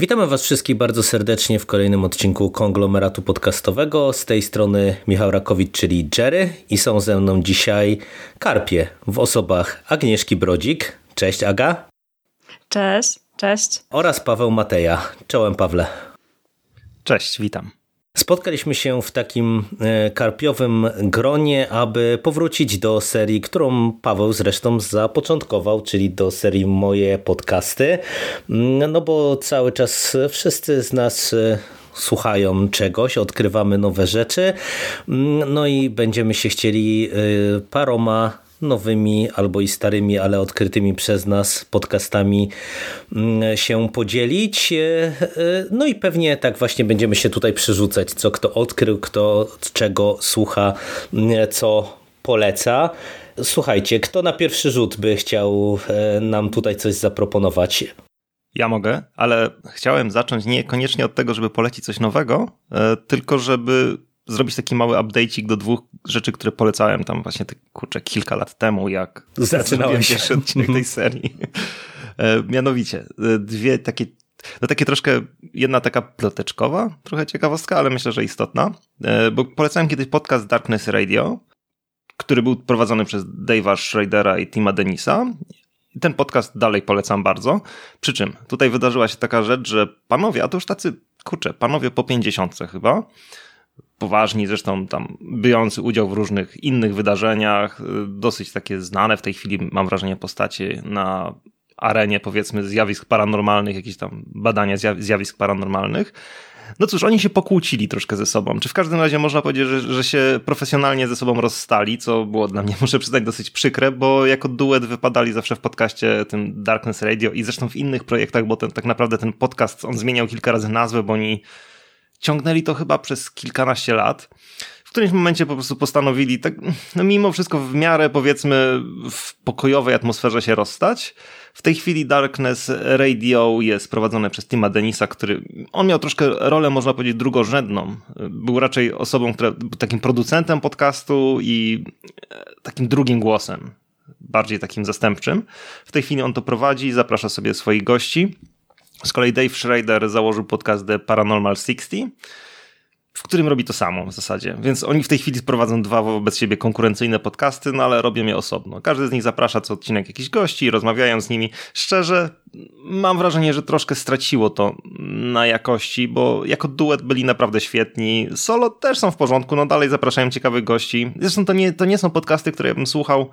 Witamy Was wszystkich bardzo serdecznie w kolejnym odcinku konglomeratu podcastowego. Z tej strony Michał Rakowicz, czyli Jerry, i są ze mną dzisiaj Karpie w osobach Agnieszki Brodzik. Cześć, Aga. Cześć, cześć. Oraz Paweł Mateja. Czołem, Pawle. Cześć, witam. Spotkaliśmy się w takim e, karpiowym gronie, aby powrócić do serii, którą Paweł zresztą zapoczątkował, czyli do serii Moje Podcasty. Mm, no bo cały czas wszyscy z nas e, słuchają czegoś, odkrywamy nowe rzeczy. Mm, no i będziemy się chcieli e, paroma nowymi albo i starymi, ale odkrytymi przez nas podcastami mm, się podzielić. E, e, no i pewnie tak właśnie będziemy się tutaj przerzucać, co kto odkrył, kto czego słucha, mm, co poleca. Słuchajcie, kto na pierwszy rzut by chciał e, nam tutaj coś zaproponować? Ja mogę, ale chciałem zacząć niekoniecznie od tego, żeby polecić coś nowego, tylko żeby zrobić taki mały update'ik do dwóch rzeczy, które polecałem tam właśnie te, kurczę, kilka lat temu, jak zaczynałem pierwszy odcinek tej serii. E, mianowicie, e, dwie takie no takie troszkę, jedna taka ploteczkowa, trochę ciekawostka, ale myślę, że istotna, e, bo polecałem kiedyś podcast Darkness Radio, który był prowadzony przez Dave'a Schradera i Tima Denisa. Ten podcast dalej polecam bardzo. Przy czym tutaj wydarzyła się taka rzecz, że panowie, a to już tacy, kurczę, panowie po 50 chyba, poważni, zresztą tam biorący udział w różnych innych wydarzeniach, dosyć takie znane w tej chwili, mam wrażenie, postacie na arenie, powiedzmy, zjawisk paranormalnych, jakieś tam badania zjawisk paranormalnych. No cóż, oni się pokłócili troszkę ze sobą. Czy w każdym razie można powiedzieć, że, że się profesjonalnie ze sobą rozstali, co było dla mnie, muszę przyznać, dosyć przykre, bo jako duet wypadali zawsze w podcaście tym Darkness Radio i zresztą w innych projektach, bo ten, tak naprawdę ten podcast, on zmieniał kilka razy nazwę, bo oni ciągnęli to chyba przez kilkanaście lat. W którymś momencie po prostu postanowili, tak, no mimo wszystko w miarę powiedzmy w pokojowej atmosferze się rozstać. W tej chwili Darkness Radio jest prowadzone przez Tima Denisa, który, on miał troszkę rolę, można powiedzieć, drugorzędną. Był raczej osobą, która, takim producentem podcastu i e, takim drugim głosem, bardziej takim zastępczym. W tej chwili on to prowadzi, zaprasza sobie swoich gości. Z kolei Dave Schrader założył podcast The Paranormal 60, w którym robi to samo w zasadzie. Więc oni w tej chwili prowadzą dwa wobec siebie konkurencyjne podcasty, no ale robią je osobno. Każdy z nich zaprasza co odcinek jakichś gości, rozmawiają z nimi. Szczerze, mam wrażenie, że troszkę straciło to na jakości, bo jako duet byli naprawdę świetni. Solo też są w porządku, no dalej zapraszają ciekawych gości. Zresztą to nie, to nie są podcasty, które ja bym słuchał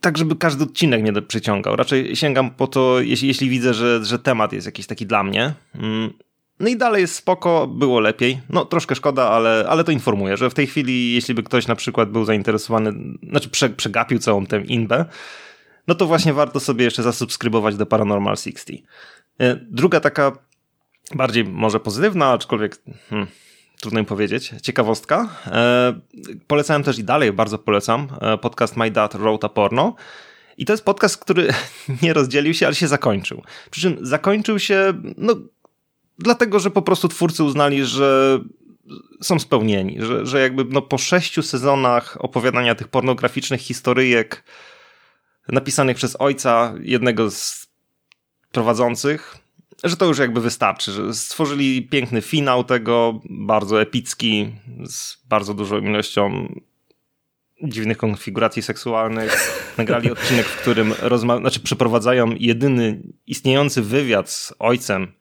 tak, żeby każdy odcinek mnie przyciągał. Raczej sięgam po to, jeśli, jeśli widzę, że, że temat jest jakiś taki dla mnie. Mm. No i dalej jest spoko, było lepiej. No troszkę szkoda, ale, ale to informuję, że w tej chwili, jeśli by ktoś na przykład był zainteresowany, znaczy prze, przegapił całą tę inbę, no to właśnie warto sobie jeszcze zasubskrybować do Paranormal 60. E, druga taka bardziej może pozytywna, aczkolwiek hmm, trudno im powiedzieć. Ciekawostka. E, polecałem też i dalej, bardzo polecam, e, podcast My Dad Wrote a Porno. I to jest podcast, który nie rozdzielił się, ale się zakończył. Przy czym zakończył się, no, dlatego, że po prostu twórcy uznali, że są spełnieni, że, że jakby no, po sześciu sezonach opowiadania tych pornograficznych historyjek napisanych przez ojca jednego z prowadzących, że to już jakby wystarczy, że stworzyli piękny finał tego, bardzo epicki, z bardzo dużą ilością dziwnych konfiguracji seksualnych. Nagrali odcinek, w którym znaczy przeprowadzają jedyny istniejący wywiad z ojcem,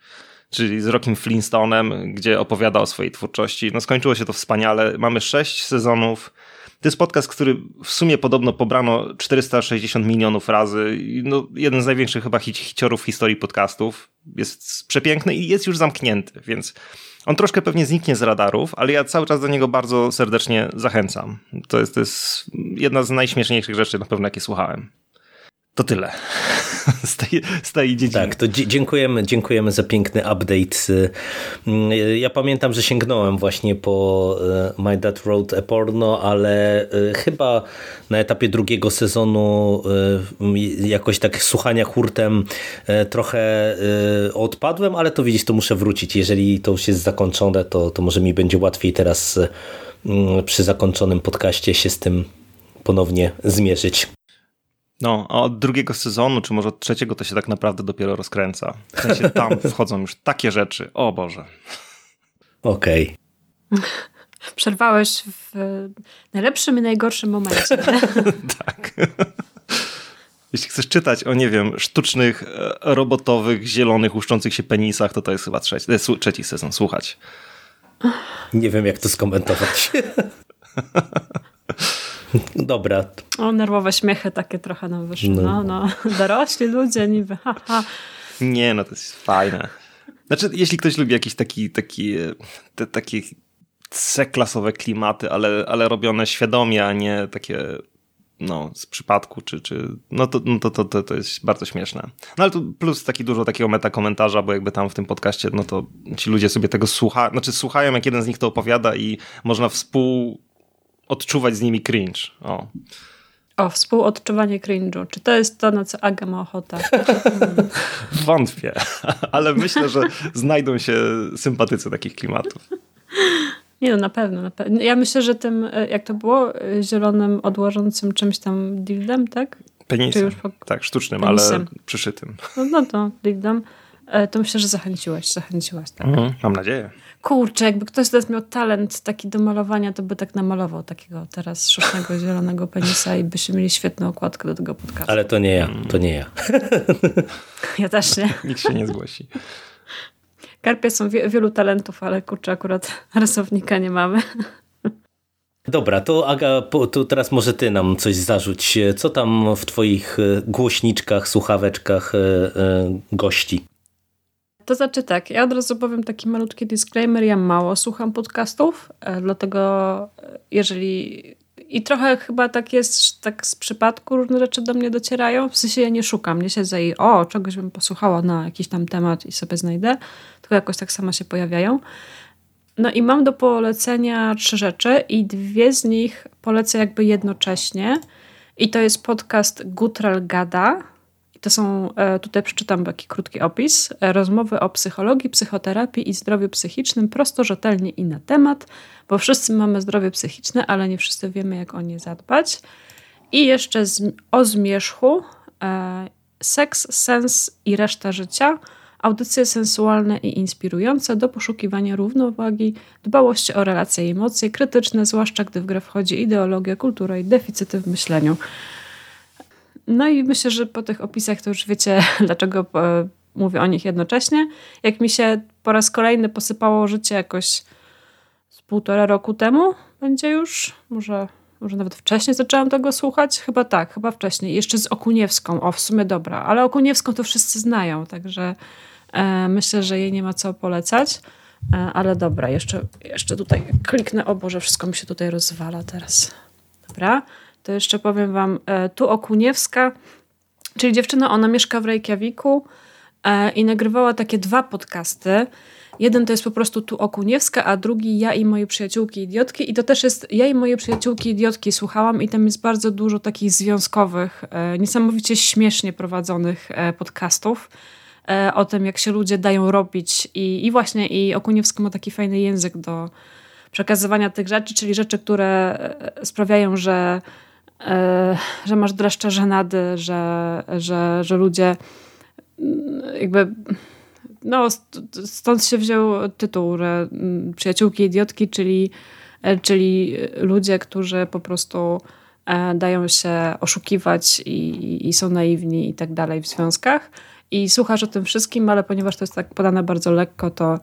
czyli z Rockiem Flintstonem, gdzie opowiada o swojej twórczości. No skończyło się to wspaniale. Mamy sześć sezonów to jest podcast, który w sumie podobno pobrano 460 milionów razy. No, jeden z największych chyba hiciorów w historii podcastów. Jest przepiękny i jest już zamknięty, więc on troszkę pewnie zniknie z radarów, ale ja cały czas do niego bardzo serdecznie zachęcam. To jest, to jest jedna z najśmieszniejszych rzeczy na pewno, jakie słuchałem. To tyle z tej, z tej dziedziny. Tak, to dziękujemy, dziękujemy za piękny update. Mm, ja pamiętam, że sięgnąłem właśnie po e, My Dad Wrote a Porno, ale e, chyba na etapie drugiego sezonu e, jakoś tak słuchania hurtem trochę odpadłem, ale to widzisz, to muszę wrócić. Jeżeli to już jest zakończone, to, to może mi będzie łatwiej teraz przy zakończonym podcaście się z tym ponownie zmierzyć. No, a od drugiego sezonu, czy może od trzeciego, to się tak naprawdę dopiero rozkręca. W sensie tam wchodzą już takie rzeczy. O Boże. Okej. Okay. Przerwałeś w najlepszym i najgorszym momencie. tak. Jeśli chcesz czytać o, nie wiem, sztucznych, e, robotowych, zielonych, łuszczących się penisach, to to jest chyba trzeci, e, trzeci sezon. Słuchać. Nie wiem, jak to skomentować. Dobra. O, nerwowe śmiechy takie trochę nam wyszły. No, no. no. Dorośli ludzie niby, haha. Nie, no to jest fajne. Znaczy, jeśli ktoś lubi jakieś taki, taki, te, takie C-klasowe klimaty, ale, ale robione świadomie, a nie takie no, z przypadku, czy, czy no, to, no to, to, to, to jest bardzo śmieszne. No ale tu plus taki dużo takiego metakomentarza, bo jakby tam w tym podcaście, no to ci ludzie sobie tego słuchają, znaczy słuchają, jak jeden z nich to opowiada i można współ odczuwać z nimi cringe. O. O, współodczuwanie cringe'u. Czy to jest to, na co Aga ma ochotę? Wątpię, ale myślę, że znajdą się sympatycy takich klimatów. Nie no, na pewno, na pewno. Ja myślę, że tym, e, jak to było, e, zielonym, odłożącym czymś tam dildem, tak? Penisem, po... tak, sztucznym, Penisem. ale przyszytym. No, no to dildem. E, to myślę, że zachęciłaś, zachęciłaś, tak? Mhm, mam nadzieję. Kurczę, jakby ktoś teraz miał talent taki do malowania, to by tak namalował takiego teraz sztucznego zielonego penisa i byśmy mieli świetną okładkę do tego podcastu. Ale to nie ja, to nie ja. Ja też nie. Nikt się nie zgłosi. Karpie są wie, wielu talentów, ale kurczę, akurat rysownika nie mamy. Dobra, to Aga, to teraz może ty nam coś zarzuć. Co tam w twoich e, głośniczkach, słuchaweczkach e, e, gości? To znaczy tak, ja od razu powiem taki malutki disclaimer, ja mało słucham podcastów, dlatego jeżeli... I trochę chyba tak jest, tak z przypadku różne rzeczy do mnie docierają, w sensie ja nie szukam, nie siedzę i o, czegoś bym posłuchała na jakiś tam temat i sobie znajdę, tylko jakoś tak sama się pojawiają. No i mam do polecenia trzy rzeczy i dwie z nich polecę jakby jednocześnie. I to jest podcast Gutral Gada. To są, e, tutaj przeczytam taki krótki opis. E, rozmowy o psychologii, psychoterapii i zdrowiu psychicznym prosto, rzetelnie i na temat, bo wszyscy mamy zdrowie psychiczne, ale nie wszyscy wiemy, jak o nie zadbać. I jeszcze z, o zmierzchu, e, seks, sens i reszta życia – audycje sensualne i inspirujące do poszukiwania równowagi, dbałości o relacje i emocje, krytyczne, zwłaszcza gdy w grę wchodzi ideologia, kultura i deficyty w myśleniu. No i myślę, że po tych opisach to już wiecie, dlaczego e, mówię o nich jednocześnie. Jak mi się po raz kolejny posypało życie jakoś z półtora roku temu, będzie już, może może nawet wcześniej zaczęłam tego słuchać? Chyba tak, chyba wcześniej. Jeszcze z Okuniewską. O, w sumie dobra. Ale Okuniewską to wszyscy znają, także e, myślę, że jej nie ma co polecać. E, ale dobra, jeszcze, jeszcze tutaj kliknę. O Boże, wszystko mi się tutaj rozwala teraz. Dobra, to jeszcze powiem wam. E, tu Okuniewska, czyli dziewczyna, ona mieszka w Reykjaviku e, i nagrywała takie dwa podcasty. Jeden to jest po prostu tu Okuniewska, a drugi ja i moje przyjaciółki idiotki. I to też jest ja i moje przyjaciółki idiotki słuchałam i tam jest bardzo dużo takich związkowych, e, niesamowicie śmiesznie prowadzonych podcastów o tym, jak się ludzie dają robić. I, i właśnie i Okuniewska ma taki fajny język do przekazywania tych rzeczy, czyli rzeczy, które sprawiają, że, że masz dreszcze żenady, że, że, że ludzie mm, jakby no, stąd się wziął tytuł, że mm, przyjaciółki idiotki, czyli, e, czyli ludzie, którzy po prostu e, dają się oszukiwać i, i są naiwni i tak dalej w związkach. I słuchasz o tym wszystkim, ale ponieważ to jest tak podane bardzo lekko, to,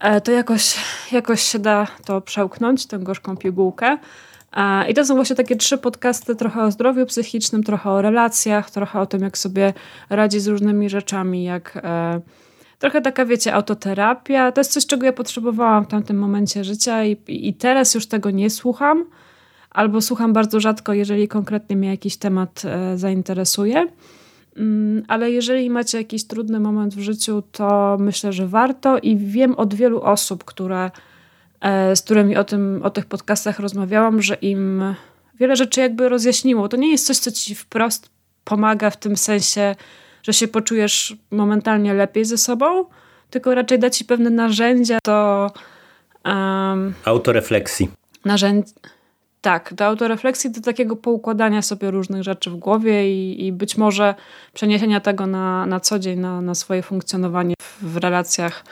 e, to jakoś, jakoś się da to przełknąć, tę gorzką pigułkę. I to są właśnie takie trzy podcasty, trochę o zdrowiu psychicznym, trochę o relacjach, trochę o tym, jak sobie radzi z różnymi rzeczami, jak trochę taka, wiecie, autoterapia. To jest coś, czego ja potrzebowałam w tamtym momencie życia i, i teraz już tego nie słucham, albo słucham bardzo rzadko, jeżeli konkretnie mnie jakiś temat e, zainteresuje. Mm, ale jeżeli macie jakiś trudny moment w życiu, to myślę, że warto i wiem od wielu osób, które, e, z którymi o, tym, o tych podcastach rozmawiałam, że im wiele rzeczy jakby rozjaśniło. To nie jest coś, co ci wprost pomaga w tym sensie, że się poczujesz momentalnie lepiej ze sobą, tylko raczej da ci pewne narzędzia do. Um, Autorefleksji. Tak, do autorefleksji, do takiego poukładania sobie różnych rzeczy w głowie i, i być może przeniesienia tego na, na co dzień, na, na swoje funkcjonowanie w, w relacjach,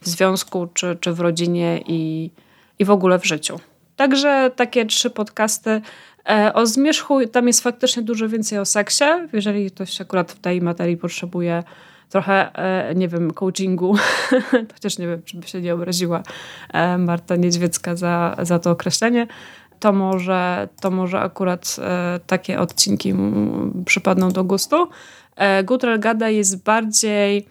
w związku czy, czy w rodzinie i, i w ogóle w życiu. Także takie trzy podcasty. E, o zmierzchu tam jest faktycznie dużo więcej o seksie. Jeżeli ktoś akurat w tej materii potrzebuje trochę, e, nie wiem, coachingu, chociaż nie wiem, czy by się nie obraziła e, Marta Niedźwiecka za, za to określenie, to może, to może akurat takie odcinki przypadną do gustu. Gutrel Gada jest bardziej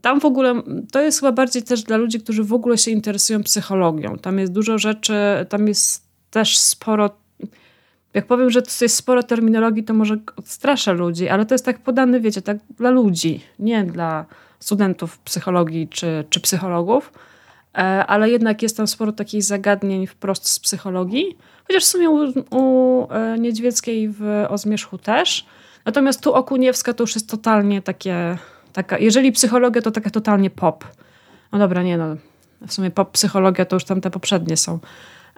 tam w ogóle, to jest chyba bardziej też dla ludzi, którzy w ogóle się interesują psychologią. Tam jest dużo rzeczy, tam jest też sporo jak powiem, że to jest sporo terminologii, to może odstraszę ludzi, ale to jest tak podane, wiecie, tak dla ludzi, nie dla studentów psychologii czy, czy psychologów, e, ale jednak jest tam sporo takich zagadnień wprost z psychologii, chociaż w sumie u, u e, Niedźwieckiej w O Zmierzchu też. Natomiast tu Okuniewska to już jest totalnie takie, taka, jeżeli psychologia to taka totalnie pop. No dobra, nie no, w sumie pop psychologia to już tam te poprzednie są.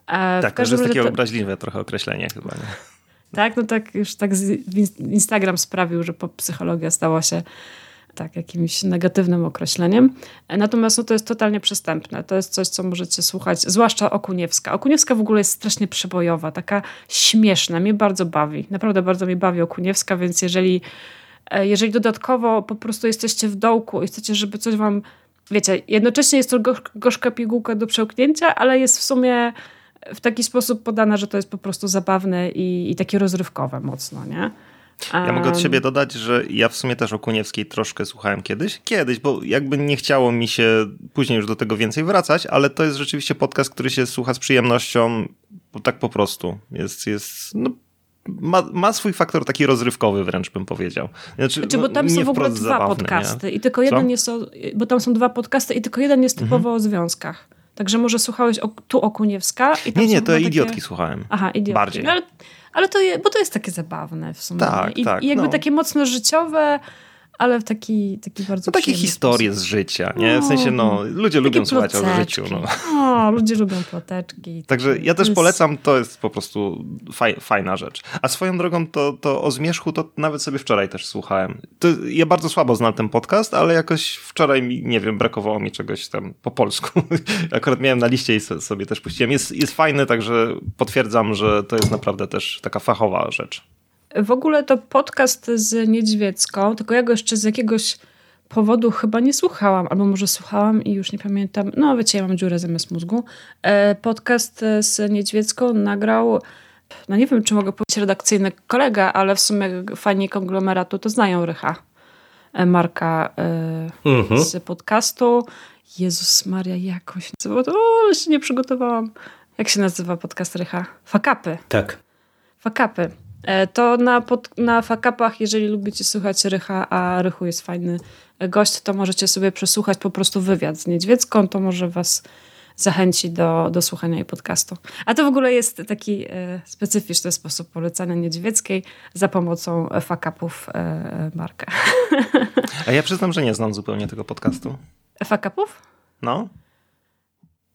E, tak, to jest takie to... obraźliwe trochę określenie chyba. Nie? Tak, no tak już tak Instagram sprawił, że psychologia stała się tak jakimś negatywnym określeniem. E, natomiast no, to jest totalnie przestępne. To jest coś, co możecie słuchać, zwłaszcza Okuniewska. Okuniewska w ogóle jest strasznie przebojowa, taka śmieszna. Mnie bardzo bawi. Naprawdę bardzo mnie bawi Okuniewska, więc jeżeli, jeżeli dodatkowo po prostu jesteście w dołku i chcecie, żeby coś wam, wiecie, jednocześnie jest to gorzka pigułka do przełknięcia, ale jest w sumie w taki sposób podana, że to jest po prostu zabawne i, i takie rozrywkowe mocno, nie? Ja mogę od siebie dodać, że ja w sumie też o Kuniewskiej troszkę słuchałem kiedyś. Kiedyś, bo jakby nie chciało mi się później już do tego więcej wracać, ale to jest rzeczywiście podcast, który się słucha z przyjemnością, tak po prostu. Jest, jest no, ma, ma swój faktor taki rozrywkowy wręcz bym powiedział. Znaczy, znaczy bo tam są w ogóle dwa zabawny, podcasty nie? i tylko jeden Co? jest o, bo tam są dwa podcasty i tylko jeden jest typowo mhm. o związkach. Także może słuchałeś o, tu Okuniewska? I nie, nie, to takie... idiotki słuchałem. Aha, idiotki. Bardziej. No, ale, ale to je, bo to jest takie zabawne w sumie. Tak, I, tak. I jakby no. takie mocno życiowe, ale w taki, taki bardzo no, Takie historie sposób. z życia, nie? W sensie, no, ludzie lubią słuchać o życiu. No. O, ludzie lubią ploteczki. Także ja też polecam, to jest po prostu faj, fajna rzecz. A swoją drogą to, to o zmierzchu to nawet sobie wczoraj też słuchałem. To, ja bardzo słabo znam ten podcast, ale jakoś wczoraj mi, nie wiem, brakowało mi czegoś tam po polsku. Akurat miałem na liście i sobie też puściłem. Jest, jest fajny, także potwierdzam, że to jest naprawdę też taka fachowa rzecz. W ogóle to podcast z Niedźwiecką, tylko ja go jeszcze z jakiegoś powodu chyba nie słuchałam, albo może słuchałam i już nie pamiętam. No wiecie, ja mam dziurę zamiast mózgu. E, podcast z Niedźwiecką nagrał, no nie wiem, czy mogę powiedzieć redakcyjny kolega, ale w sumie fani konglomeratu to znają Rycha. E, Marka e, mhm. z podcastu. Jezus Maria, jakoś. O, ale się nie przygotowałam. Jak się nazywa podcast Rycha? Fakapy. Tak. Fakapy. E, to na, pod, na fakapach, jeżeli lubicie słuchać Rycha, a Rychu jest fajny gość, to możecie sobie przesłuchać po prostu wywiad z Niedźwiecką, to może was zachęci do, do słuchania jej podcastu. A to w ogóle jest taki e, specyficzny sposób polecania Niedźwieckiej za pomocą fakapów e, Marka. A ja przyznam, że nie znam zupełnie tego podcastu. Fakapów? No.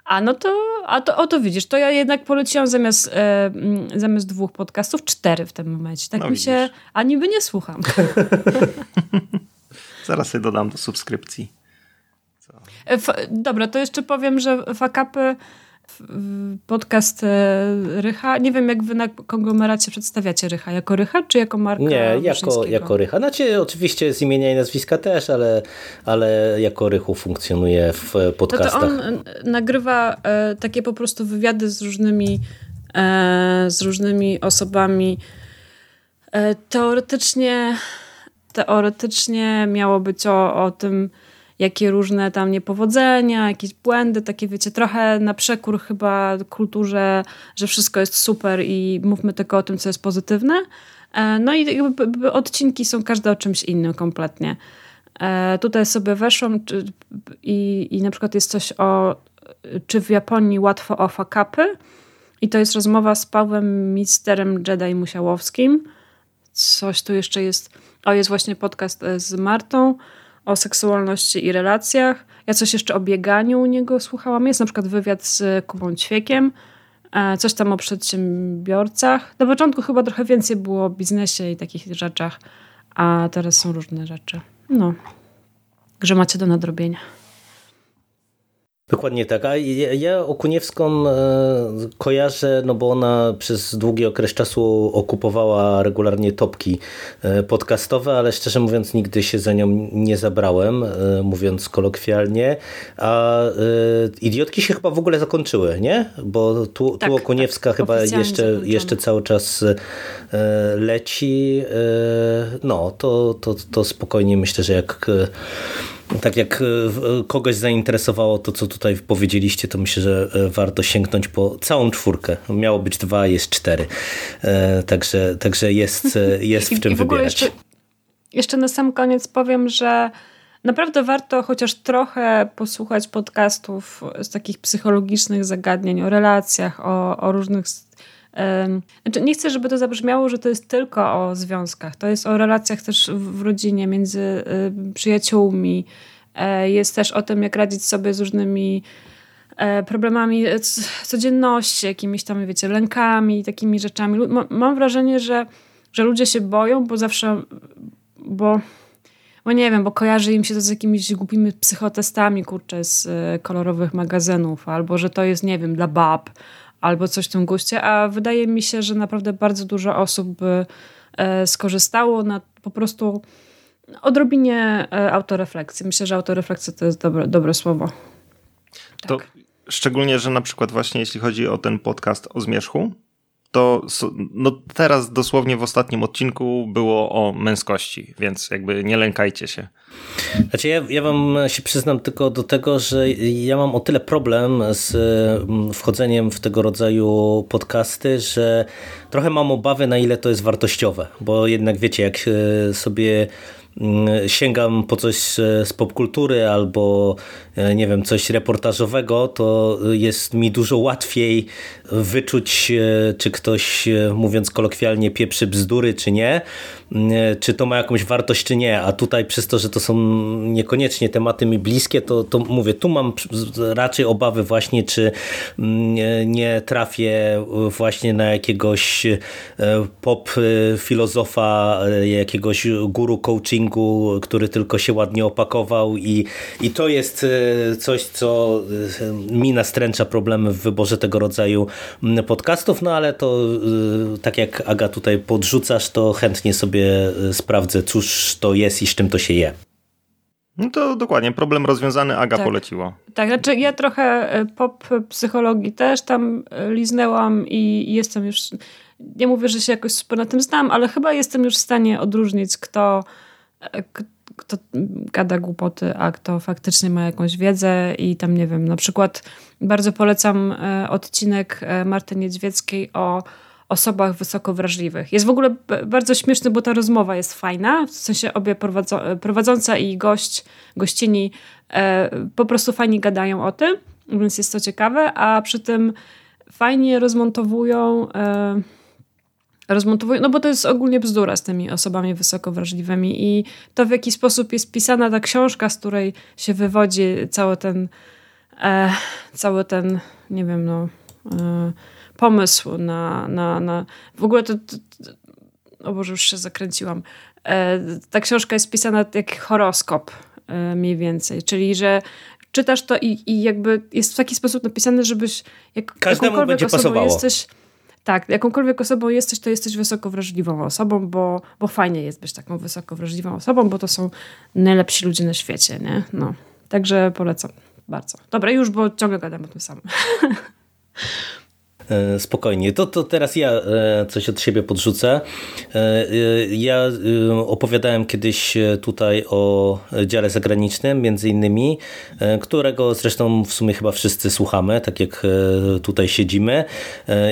A no to, a to, o to widzisz, to ja jednak poleciłam zamiast, e, zamiast dwóch podcastów cztery w tym momencie. Tak no mi się, a niby nie słucham. Zaraz sobie dodam do subskrypcji. E, dobra, to jeszcze powiem, że fakapy podcast e, Rycha. Nie wiem, jak wy na konglomeracie przedstawiacie Rycha. Jako Rycha, czy jako marka Nie, jako, jako Rycha. Znaczy oczywiście z imienia i nazwiska też, ale, ale jako Rychu funkcjonuje w podcastach. To, to on nagrywa e, takie po prostu wywiady z różnymi e, z różnymi osobami. E, teoretycznie teoretycznie miało być o, o tym, jakie różne tam niepowodzenia, jakieś błędy, takie wiecie, trochę na przekór chyba kulturze, że wszystko jest super i mówmy tylko o tym, co jest pozytywne. E, no i odcinki są każde o czymś innym kompletnie. E, tutaj sobie weszłam i, i na przykład jest coś o czy w Japonii łatwo o fakapy i to jest rozmowa z Pawłem Misterem Jedi Musiałowskim. Coś tu jeszcze jest. O, jest właśnie podcast e, z Martą o seksualności i relacjach. Ja coś jeszcze o bieganiu u niego słuchałam. Jest na przykład wywiad z Kubą Ćwiekiem. E, coś tam o przedsiębiorcach. Na początku chyba trochę więcej było o biznesie i takich rzeczach, a teraz są różne rzeczy. No, że macie do nadrobienia. Dokładnie tak. A ja, ja Okuniewską e, kojarzę, no bo ona przez długi okres czasu okupowała regularnie topki e, podcastowe, ale szczerze mówiąc nigdy się za nią nie zabrałem, e, mówiąc kolokwialnie. A idiotki się chyba w ogóle zakończyły, nie? Bo tu, tak, tu Okuniewska tak, chyba jeszcze, jeszcze cały czas leci. No, to, to, to spokojnie myślę, że jak tak jak e, e, kogoś zainteresowało to, co tutaj powiedzieliście, to myślę, że e, warto sięgnąć po całą czwórkę. Miało być dwa, jest cztery. Także, także jest, jest w czym I w wybierać. Jeszcze, jeszcze na sam koniec powiem, że naprawdę warto chociaż trochę posłuchać podcastów z takich psychologicznych zagadnień o relacjach, o, o różnych znaczy nie chcę, żeby to zabrzmiało, że to jest tylko o związkach. To jest o relacjach też w rodzinie, między przyjaciółmi. E, jest też o tym, jak radzić sobie z różnymi e, problemami codzienności, jakimiś tam, wiecie, lękami, takimi rzeczami. Mam wrażenie, że, że ludzie się boją, bo zawsze, bo, bo nie wiem, bo kojarzy im się to z jakimiś głupimi psychotestami, kurczę, z e, kolorowych magazynów, albo że to jest, nie wiem, dla bab, albo coś w tym guście, a wydaje mi się, że naprawdę bardzo dużo osób by e, skorzystało na po prostu odrobinie e, autorefleksji. Myślę, że autorefleksja to jest dobre, dobre słowo. Tak. To szczególnie, że na przykład właśnie jeśli chodzi o ten podcast o zmierzchu, to no teraz dosłownie w ostatnim odcinku było o męskości, więc jakby nie lękajcie się. Znaczy ja, ja wam się przyznam tylko do tego, że ja mam o tyle problem z mm, wchodzeniem w tego rodzaju podcasty, że trochę mam obawy na ile to jest wartościowe, bo jednak wiecie, jak sobie Mm, sięgam po coś z popkultury albo e, nie wiem, coś reportażowego, to jest mi dużo łatwiej wyczuć, e, czy ktoś, e, mówiąc kolokwialnie, pieprzy bzdury, czy nie, mm, czy to ma jakąś wartość, czy nie. A tutaj przez to, że to są niekoniecznie tematy mi bliskie, to, to mówię, tu mam raczej obawy właśnie, czy mm, nie trafię właśnie na jakiegoś pop filozofa, jakiegoś guru coachingu, który tylko się ładnie opakował i, i to jest e, coś, co e, mi nastręcza problemy w wyborze tego rodzaju podcastów, no ale to e, tak jak Aga tutaj podrzucasz, to chętnie sobie sprawdzę, cóż to jest i z czym to się je. No to dokładnie, problem rozwiązany, Aga tak. poleciła. Tak, znaczy ja trochę pop psychologii też tam liznęłam i jestem już, nie mówię, że się jakoś super na tym znam, ale chyba jestem już w stanie odróżnić, kto kto gada głupoty, a kto faktycznie ma jakąś wiedzę i tam nie wiem, na przykład bardzo polecam e, odcinek e, Marty Niedźwieckiej o osobach wysoko wrażliwych. Jest w ogóle bardzo śmieszny, bo ta rozmowa jest fajna, w sensie obie prowadzo prowadząca i gość, gościni e, po prostu fajnie gadają o tym, więc jest to ciekawe, a przy tym fajnie rozmontowują e, rozmontowują, no bo to jest ogólnie bzdura z tymi osobami wysoko wrażliwymi i to w jaki sposób jest pisana ta książka, z której się wywodzi cały ten e, cały ten, nie wiem, no e, pomysł na, na, na w ogóle to, to, to o Boże, już się zakręciłam. E, ta książka jest pisana jak horoskop e, mniej więcej, czyli że czytasz to i, i jakby jest w taki sposób napisane, żebyś jak Każdemu będzie pasowało. jesteś tak, jakąkolwiek osobą jesteś, to jesteś wysoko wrażliwą osobą, bo, bo fajnie jest być taką wysoko wrażliwą osobą, bo to są najlepsi ludzie na świecie, nie? No. Także polecam bardzo. Dobra, już, bo ciągle gadam o tym samym. E, spokojnie. To, to teraz ja e, coś od siebie podrzucę. E, ja opowiadałem kiedyś tutaj o dziale zagranicznym, między innymi, którego zresztą w sumie chyba wszyscy słuchamy, tak jak tutaj siedzimy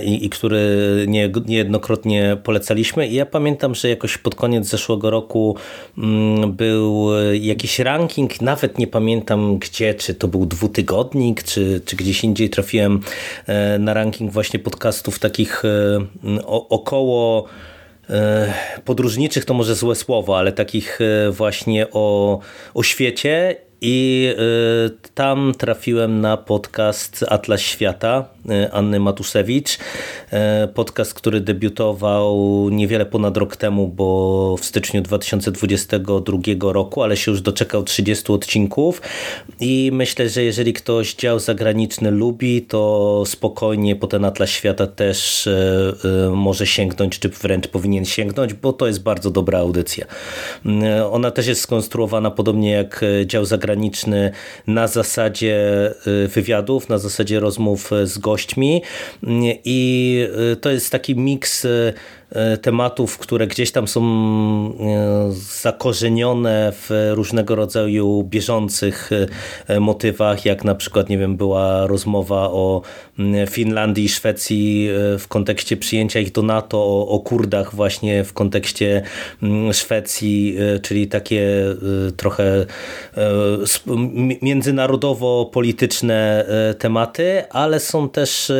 i, i który nie, niejednokrotnie polecaliśmy. I ja pamiętam, że jakoś pod koniec zeszłego roku mm, był jakiś ranking, nawet nie pamiętam gdzie, czy to był dwutygodnik, czy, czy gdzieś indziej trafiłem na ranking właśnie podcastów takich e, około e, podróżniczych to może złe słowo, ale takich e, właśnie o, o świecie i tam trafiłem na podcast Atlas Świata E, Anny Matusewicz. E, podcast, który debiutował niewiele ponad rok temu, bo w styczniu 2022 roku, ale się już doczekał 30 odcinków i myślę, że jeżeli ktoś dział zagraniczny lubi, to spokojnie po ten Atlas Świata też może sięgnąć, czy wręcz powinien sięgnąć, bo to jest bardzo dobra audycja. Ona też jest skonstruowana podobnie jak dział zagraniczny na zasadzie wywiadów, na zasadzie rozmów z gośćmi, i y, to jest taki miks y, tematów, które gdzieś tam są e, zakorzenione w różnego rodzaju bieżących e, motywach, jak na przykład, nie wiem, była rozmowa o Finlandii i Szwecji w kontekście przyjęcia ich do NATO, o, o Kurdach właśnie w kontekście Szwecji, czyli takie trochę międzynarodowo-polityczne tematy, ale są też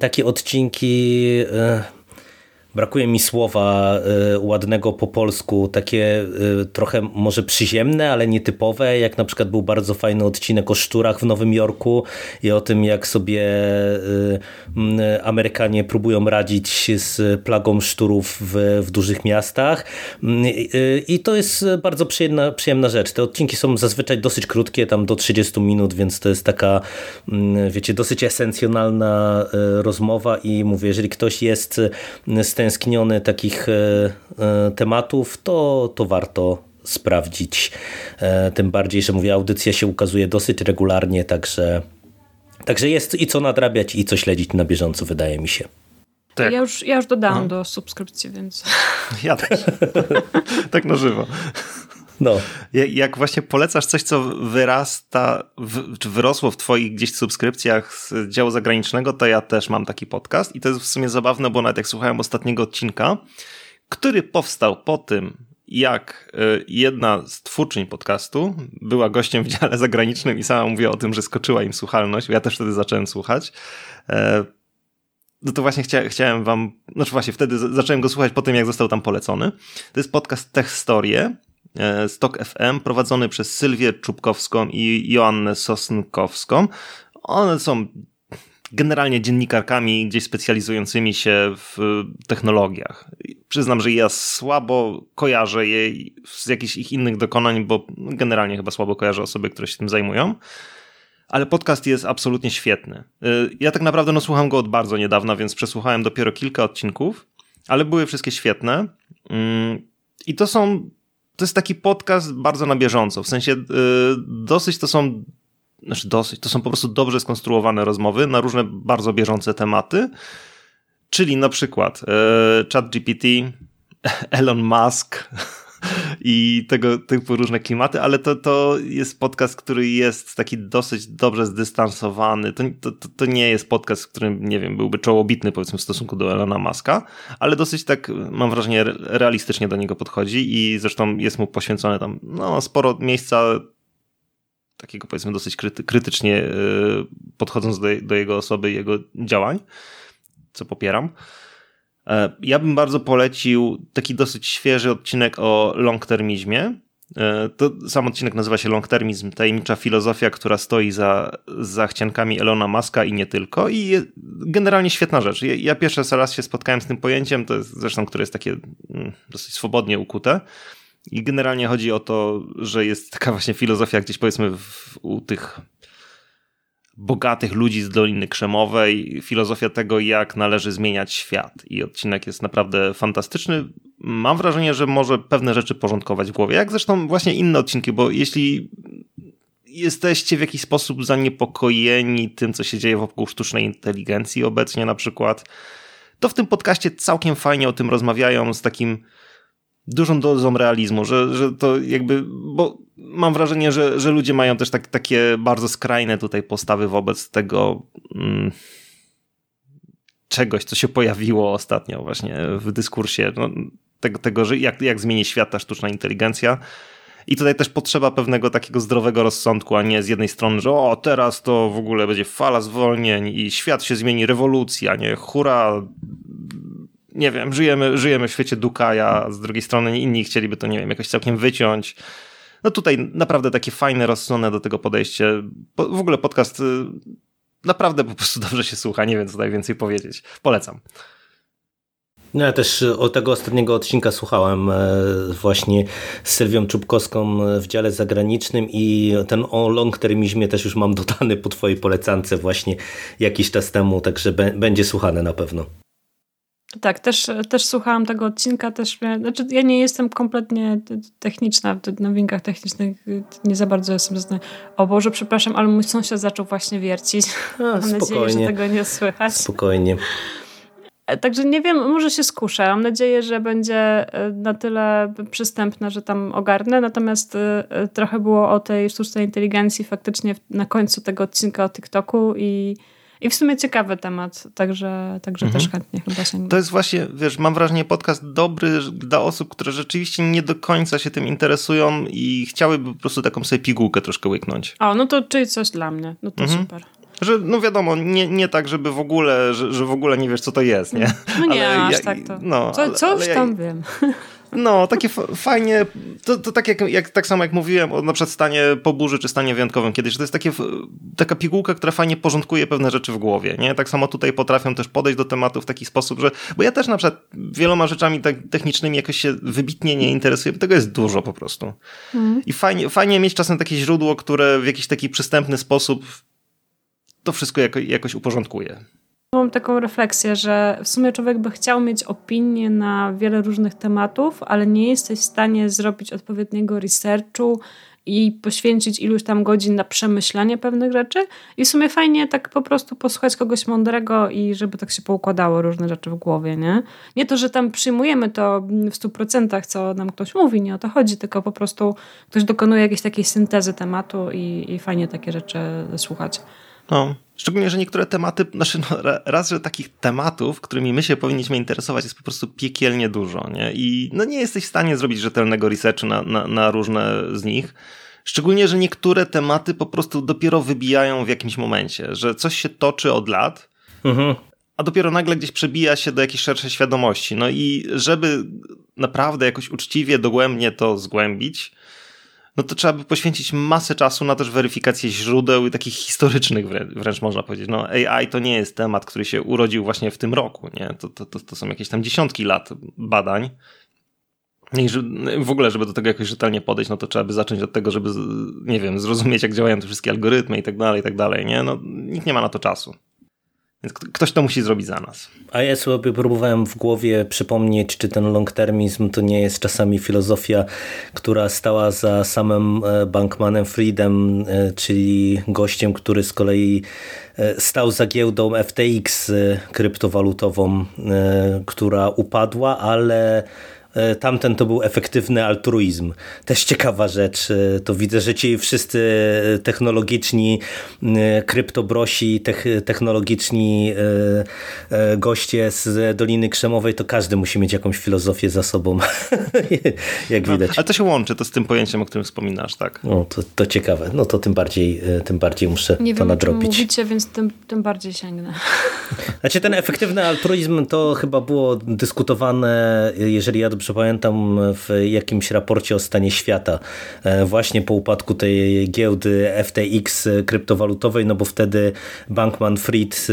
takie odcinki Brakuje mi słowa y, ładnego po polsku, takie y, trochę może przyziemne, ale nietypowe, jak na przykład był bardzo fajny odcinek o szczurach w Nowym Jorku i o tym, jak sobie y, Amerykanie próbują radzić z plagą szczurów w, w dużych miastach. I to jest bardzo przyjemna, przyjemna rzecz. Te odcinki są zazwyczaj dosyć krótkie, tam do 30 minut, więc to jest taka, wiecie, dosyć esencjonalna rozmowa i mówię, jeżeli ktoś jest z stęskniony takich e, e, tematów, to, to warto sprawdzić. E, tym bardziej, że mówię, audycja się ukazuje dosyć regularnie, także, także jest i co nadrabiać, i co śledzić na bieżąco, wydaje mi się. Tak. Ja, już, ja już dodałam no. do subskrypcji, więc. Ja też. tak na żywo. No. Jak właśnie polecasz coś, co wyrasta, w, czy wyrosło w twoich gdzieś subskrypcjach z działu zagranicznego, to ja też mam taki podcast i to jest w sumie zabawne, bo nawet jak słuchałem ostatniego odcinka, który powstał po tym, jak y, jedna z twórczyń podcastu była gościem w dziale zagranicznym i sama mówiła o tym, że skoczyła im słuchalność, ja też wtedy zacząłem słuchać. E, no to właśnie chcia, chciałem wam, znaczy właśnie wtedy zacząłem go słuchać po tym, jak został tam polecony. To jest podcast Tech Storie Stok FM prowadzony przez Sylwię Czubkowską i Joannę Sosnkowską. One są generalnie dziennikarkami gdzieś specjalizującymi się w technologiach. Przyznam, że ja słabo kojarzę je z jakichś ich innych dokonań, bo generalnie chyba słabo kojarzę osoby, które się tym zajmują. Ale podcast jest absolutnie świetny. E, ja tak naprawdę no, słucham go od bardzo niedawna, więc przesłuchałem dopiero kilka odcinków, ale były wszystkie świetne. Mm, I to są to jest taki podcast bardzo na bieżąco. W sensie yy, dosyć to są, znaczy dosyć, to są po prostu dobrze skonstruowane rozmowy na różne bardzo bieżące tematy. Czyli na przykład yy, ChatGPT, Elon Musk, i tego typu różne klimaty, ale to, to jest podcast, który jest taki dosyć dobrze zdystansowany. To, to, to nie jest podcast, w którym, nie wiem, byłby czołobitny powiedzmy w stosunku do Elona Muska, ale dosyć tak, mam wrażenie, realistycznie do niego podchodzi i zresztą jest mu poświęcone tam no, sporo miejsca takiego powiedzmy dosyć kryty, krytycznie yy, podchodząc do, do jego osoby jego działań, co popieram. E, ja bym bardzo polecił taki dosyć świeży odcinek o longtermizmie. E, to sam odcinek nazywa się Longtermizm, tajemnicza filozofia, która stoi za, za chciankami Elona Muska i nie tylko. I generalnie świetna rzecz. Ja, pierwszy raz się spotkałem z tym pojęciem, to jest zresztą, które jest takie mm, dosyć swobodnie ukute. I generalnie chodzi o to, że jest taka właśnie filozofia gdzieś powiedzmy w, u tych bogatych ludzi z Doliny Krzemowej, filozofia tego, jak należy zmieniać świat. I odcinek jest naprawdę fantastyczny. Mam wrażenie, że może pewne rzeczy porządkować w głowie, jak zresztą właśnie inne odcinki, bo jeśli jesteście w jakiś sposób zaniepokojeni tym, co się dzieje wokół sztucznej inteligencji obecnie na przykład, to w tym podcaście całkiem fajnie o tym rozmawiają z takim dużą dozą realizmu, że, że to jakby, bo mam wrażenie, że, że ludzie mają też tak, takie bardzo skrajne tutaj postawy wobec tego mm, czegoś, co się pojawiło ostatnio właśnie w dyskursie, no, tego, tego, że jak, jak zmieni świat ta sztuczna inteligencja. I tutaj też potrzeba pewnego takiego zdrowego rozsądku, a nie z jednej strony, że o, teraz to w ogóle będzie fala zwolnień i świat się zmieni, rewolucja, nie, hura, nie wiem, żyjemy, żyjemy w świecie Dukaja, z drugiej strony inni chcieliby to, nie wiem, jakoś całkiem wyciąć. No tutaj naprawdę takie fajne, rozsądne do tego podejście. W ogóle podcast y, naprawdę po prostu dobrze się słucha, nie wiem co tutaj więcej powiedzieć. Polecam. No ja też o tego ostatniego odcinka słuchałem e, właśnie z Sylwią Czubkowską w dziale zagranicznym i ten o long termizmie też już mam dodany po twojej polecance właśnie jakiś czas temu, także będzie słuchane na pewno. Tak, też, też słuchałam tego odcinka, też znaczy ja nie jestem kompletnie techniczna w nowinkach technicznych, nie za bardzo jestem znana. O Boże, przepraszam, ale mój sąsiad zaczął właśnie wiercić. A, Mam spokojnie. nadzieję, że tego nie słychać. Spokojnie. E, także nie wiem, może się skuszę. Mam nadzieję, że będzie e, na tyle przystępna, że tam ogarnę. Natomiast e, trochę było o tej sztucznej inteligencji faktycznie na końcu tego odcinka o TikToku i i w sumie ciekawy temat, także, także mhm. też chętnie chyba się. To jest właśnie, wiesz, mam wrażenie, podcast dobry dla osób, które rzeczywiście nie do końca się tym interesują i chciałyby po prostu taką sobie pigułkę troszkę łyknąć. O, no to czyli coś dla mnie, no to mhm. super. Że, no wiadomo, nie, nie tak, żeby w ogóle, że, że w ogóle nie wiesz, co to jest, nie? No nie, ale aż ja, tak to. No, co, coś ale, ale tam ja, wiem. No, takie fajnie, to, to tak, jak, jak, tak samo jak mówiłem o na przykład stanie po burzy czy stanie wyjątkowym kiedyś, że to jest takie, taka pigułka, która fajnie porządkuje pewne rzeczy w głowie, nie? Tak samo tutaj potrafią też podejść do tematu w taki sposób, że, bo ja też na przykład wieloma rzeczami tak technicznymi jakoś się wybitnie nie interesuję, tego jest dużo po prostu. Mm. I fajnie, fajnie mieć czasem takie źródło, które w jakiś taki przystępny sposób to wszystko jako, jakoś uporządkuje. Mam taką refleksję, że w sumie człowiek by chciał mieć opinię na wiele różnych tematów, ale nie jesteś w stanie zrobić odpowiedniego researchu i poświęcić iluś tam godzin na przemyślenie pewnych rzeczy. I w sumie fajnie tak po prostu posłuchać kogoś mądrego i żeby tak się poukładało różne rzeczy w głowie, nie? Nie to, że tam przyjmujemy to w stu procentach, co nam ktoś mówi, nie o to chodzi, tylko po prostu ktoś dokonuje jakiejś takiej syntezy tematu i, i fajnie takie rzeczy słuchać. No, szczególnie, że niektóre tematy, znaczy no, raz, że takich tematów, którymi my się powinniśmy interesować jest po prostu piekielnie dużo, nie? I no nie jesteś w stanie zrobić rzetelnego researchu na, na, na różne z nich. Szczególnie, że niektóre tematy po prostu dopiero wybijają w jakimś momencie, że coś się toczy od lat, mhm. a dopiero nagle gdzieś przebija się do jakiejś szerszej świadomości. No i żeby naprawdę jakoś uczciwie, dogłębnie to zgłębić, no to trzeba by poświęcić masę czasu na też weryfikację źródeł i takich historycznych wręcz można powiedzieć. No AI to nie jest temat, który się urodził właśnie w tym roku, nie? To, to, to, to są jakieś tam dziesiątki lat badań. I w ogóle, żeby do tego jakoś rzetelnie podejść, no to trzeba by zacząć od tego, żeby, nie wiem, zrozumieć, jak działają te wszystkie algorytmy i tak dalej, i tak dalej, nie? No, nikt nie ma na to czasu. Więc ktoś to musi zrobić za nas. A ja sobie próbowałem w głowie przypomnieć, czy ten long-termizm to nie jest czasami filozofia, która stała za samym e, Bankmanem Friedem, e, czyli gościem, który z kolei e, stał za giełdą FTX kryptowalutową, która upadła, ale tamten to był efektywny altruizm. Też ciekawa rzecz. E, to widzę, że ci wszyscy technologiczni e, kryptobrosi, technologiczni goście z Doliny Krzemowej, to każdy musi mieć jakąś filozofię za sobą, jak widać. ale to się łączy to z tym pojęciem, o którym wspominasz, tak? No, to, to ciekawe. No to tym bardziej, tym bardziej muszę Nie to wiem, nadrobić. Nie mówicie, więc tym, tym bardziej sięgnę. Znaczy ten efektywny altruizm to chyba było dyskutowane, jeżeli ja dobrze pamiętam, w jakimś raporcie o stanie świata, e, właśnie po upadku tej giełdy FTX kryptowalutowej, no bo wtedy Bankman Fried e,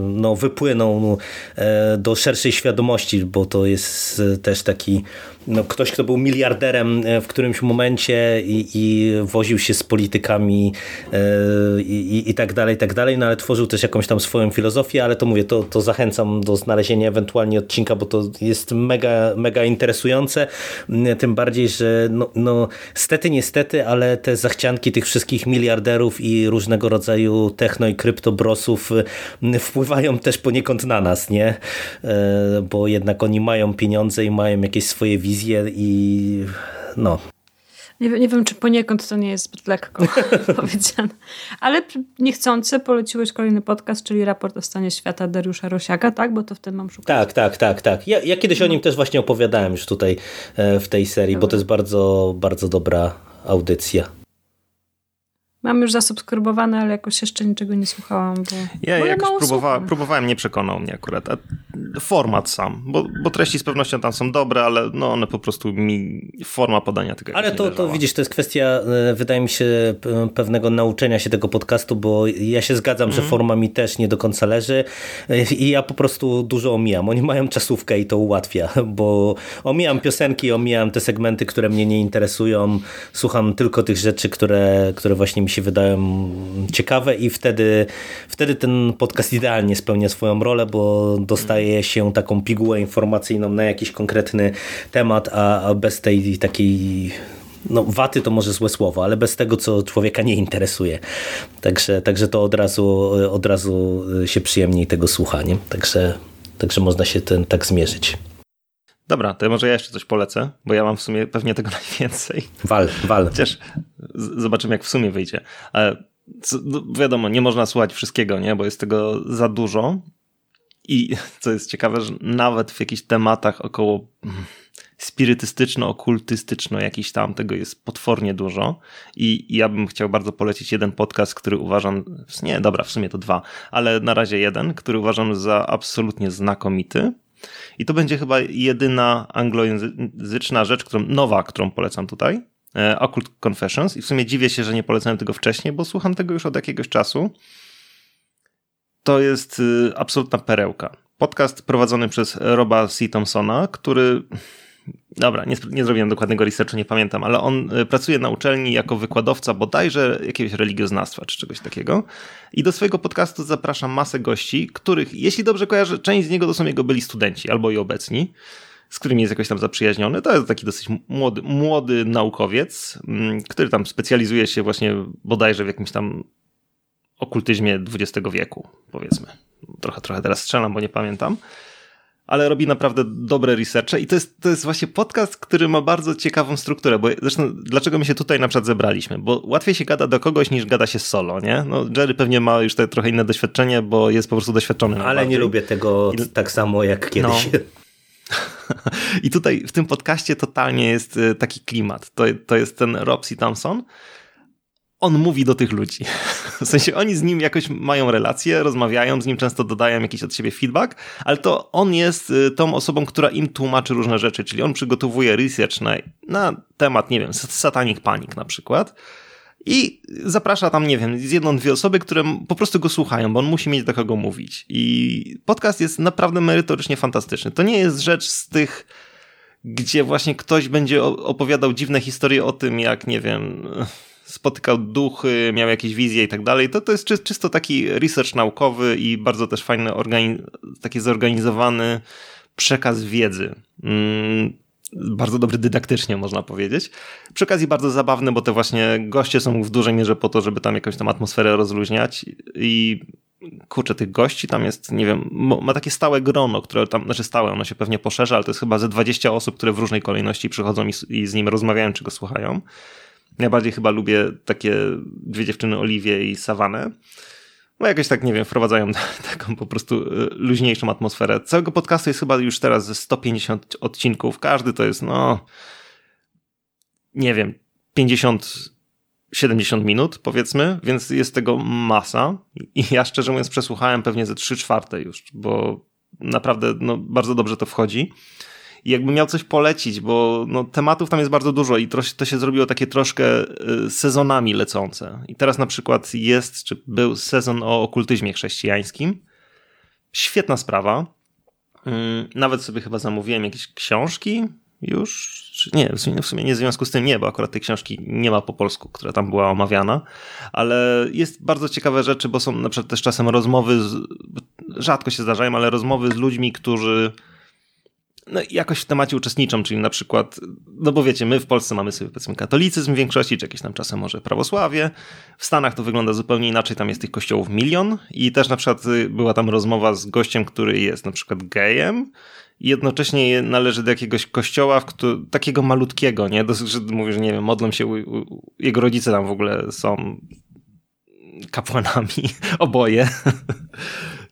no, wypłynął e, do szerszej świadomości, bo to jest też taki no, ktoś, kto był miliarderem e, w którymś momencie i, i woził się z politykami e, i, i, tak dalej, i tak dalej, no ale tworzył też jakąś tam swoją filozofię, ale to mówię, to, to zachęcam do znalezienia ewentualnie odcinka, bo to jest mega mega interesujące, tym bardziej, że no, no stety, niestety, ale te zachcianki tych wszystkich miliarderów i różnego rodzaju techno i kryptobrosów wpływają też poniekąd na nas, nie? Bo jednak oni mają pieniądze i mają jakieś swoje wizje i no, nie, nie wiem, czy poniekąd to nie jest zbyt lekko powiedziane. Ale niechcący poleciłeś kolejny podcast, czyli raport o stanie świata Dariusza Rosiaka, tak? Bo to w tym mam szukać. Tak, tak, tak, tak. Ja, ja kiedyś o nim też właśnie opowiadałem już tutaj e, w tej serii, bo to jest bardzo, bardzo dobra audycja. Mam już zasubskrybowane, ale jakoś jeszcze niczego nie słuchałam. Bo, ja bo jakoś próbowa próbowałem, nie przekonał mnie akurat. A format sam, bo, bo treści z pewnością tam są dobre, ale no one po prostu mi, forma podania tego Ale to, to widzisz, to jest kwestia, e, wydaje mi się, pewnego nauczenia się tego podcastu, bo ja się zgadzam, mm. że mhm. forma mi też nie do końca leży e, i ja po prostu dużo omijam. Oni mają czasówkę i to ułatwia, bo omijam piosenki, omijam te segmenty, które mnie nie interesują, słucham tylko tych rzeczy, które, które właśnie mi się wydają ciekawe i wtedy, wtedy ten podcast idealnie spełnia swoją rolę, bo dostaje się taką pigułę informacyjną na jakiś konkretny temat, a bez tej takiej no waty to może złe słowo, ale bez tego, co człowieka nie interesuje. Także, także to od razu, od razu się przyjemniej tego słucha. Nie? Także, także można się ten tak zmierzyć. Dobra, to może ja jeszcze coś polecę, bo ja mam w sumie pewnie tego najwięcej. Wal, wal. Chociaż zobaczymy, jak w sumie wyjdzie. Ale co, no wiadomo, nie można słuchać wszystkiego, nie? bo jest tego za dużo. I co jest ciekawe, że nawet w jakichś tematach około spirytystyczno-okultystyczno jakiś tam tego jest potwornie dużo I, i ja bym chciał bardzo polecić jeden podcast, który uważam, nie, dobra, w sumie to dwa, ale na razie jeden, który uważam za absolutnie znakomity i to będzie chyba jedyna anglojęzyczna rzecz, którą, nowa, którą polecam tutaj. E, Occult Confessions. I w sumie dziwię się, że nie polecałem tego wcześniej, bo słucham tego już od jakiegoś czasu. To jest y, absolutna perełka. Podcast prowadzony przez Roba C. Thompsona, który Dobra, nie, nie zrobiłem dokładnego researchu, nie pamiętam, ale on y, pracuje na uczelni jako wykładowca bodajże jakiegoś religioznawstwa czy czegoś takiego. I do swojego podcastu zapraszam masę gości, których, jeśli dobrze kojarzę, część z niego to są jego byli studenci albo i obecni, z którymi jest jakoś tam zaprzyjaźniony. To jest taki dosyć młody, młody naukowiec, mm, który tam specjalizuje się właśnie bodajże w jakimś tam okultyzmie XX wieku, powiedzmy. Trochę, trochę teraz strzelam, bo nie pamiętam ale robi naprawdę dobre researche i to jest, to jest właśnie podcast, który ma bardzo ciekawą strukturę, bo zresztą dlaczego my się tutaj na przykład zebraliśmy, bo łatwiej się gada do kogoś niż gada się solo, nie? No Jerry pewnie ma już te trochę inne doświadczenie, bo jest po prostu doświadczony. Ale nie lubię tego I... tak samo jak kiedyś. No. I tutaj w tym podcaście totalnie jest y, taki klimat. To, to jest ten Rob C. Thompson, on mówi do tych ludzi. W sensie oni z nim jakoś mają relacje, rozmawiają, z nim często dodają jakiś od siebie feedback, ale to on jest y, tą osobą, która im tłumaczy różne rzeczy, czyli on przygotowuje research na, na temat, nie wiem, satanic panic na przykład i zaprasza tam, nie wiem, z jedną, dwie osoby, które po prostu go słuchają, bo on musi mieć do kogo mówić. I podcast jest naprawdę merytorycznie fantastyczny. To nie jest rzecz z tych gdzie właśnie ktoś będzie opowiadał dziwne historie o tym, jak, nie wiem, spotykał duchy, miał jakieś wizje i tak dalej, to to jest czy, czysto taki research naukowy i bardzo też fajny, taki zorganizowany przekaz wiedzy. Mm, bardzo dobry dydaktycznie, można powiedzieć. Przy okazji bardzo zabawny, bo te właśnie goście są w dużej mierze po to, żeby tam jakąś tam atmosferę rozluźniać i kurczę, tych gości tam jest, nie wiem, ma takie stałe grono, które tam, znaczy stałe, ono się pewnie poszerza, ale to jest chyba ze 20 osób, które w różnej kolejności przychodzą i, i z nim rozmawiają, czy go słuchają. Najbardziej chyba lubię takie dwie dziewczyny, Oliwie i Sawanę. No jakoś tak, nie wiem, wprowadzają taką po prostu y, luźniejszą atmosferę. Całego podcastu jest chyba już teraz ze 150 odcinków. Każdy to jest, no, nie wiem, 50 70 minut, powiedzmy, więc jest tego masa. I ja szczerze mówiąc przesłuchałem pewnie ze 3 czwarte już, bo naprawdę no, bardzo dobrze to wchodzi. I jakbym miał coś polecić, bo no, tematów tam jest bardzo dużo i to, się zrobiło takie troszkę y, sezonami lecące. I teraz na przykład jest, czy był sezon o okultyzmie chrześcijańskim. Świetna sprawa. Mm, nawet sobie chyba zamówiłem jakieś książki już. Nie, w sumie, w sumie nie w związku z tym nie, bo akurat tej książki nie ma po polsku, która tam była omawiana, ale jest bardzo ciekawe rzeczy, bo są na przykład też czasem rozmowy, z, rzadko się zdarzają, ale rozmowy z ludźmi, którzy no, jakoś w temacie uczestniczą, czyli na przykład, no bo wiecie, my w Polsce mamy sobie powiedzmy katolicyzm w większości, czy jakieś tam czasem może prawosławie. W Stanach to wygląda zupełnie inaczej, tam jest tych kościołów milion i też na przykład y, była tam rozmowa z gościem, który jest na przykład gejem i jednocześnie należy do jakiegoś kościoła, w którym, takiego malutkiego, nie? Dosyć, że mówi, że nie wiem, modlą się, u, u, jego rodzice tam w ogóle są kapłanami, oboje.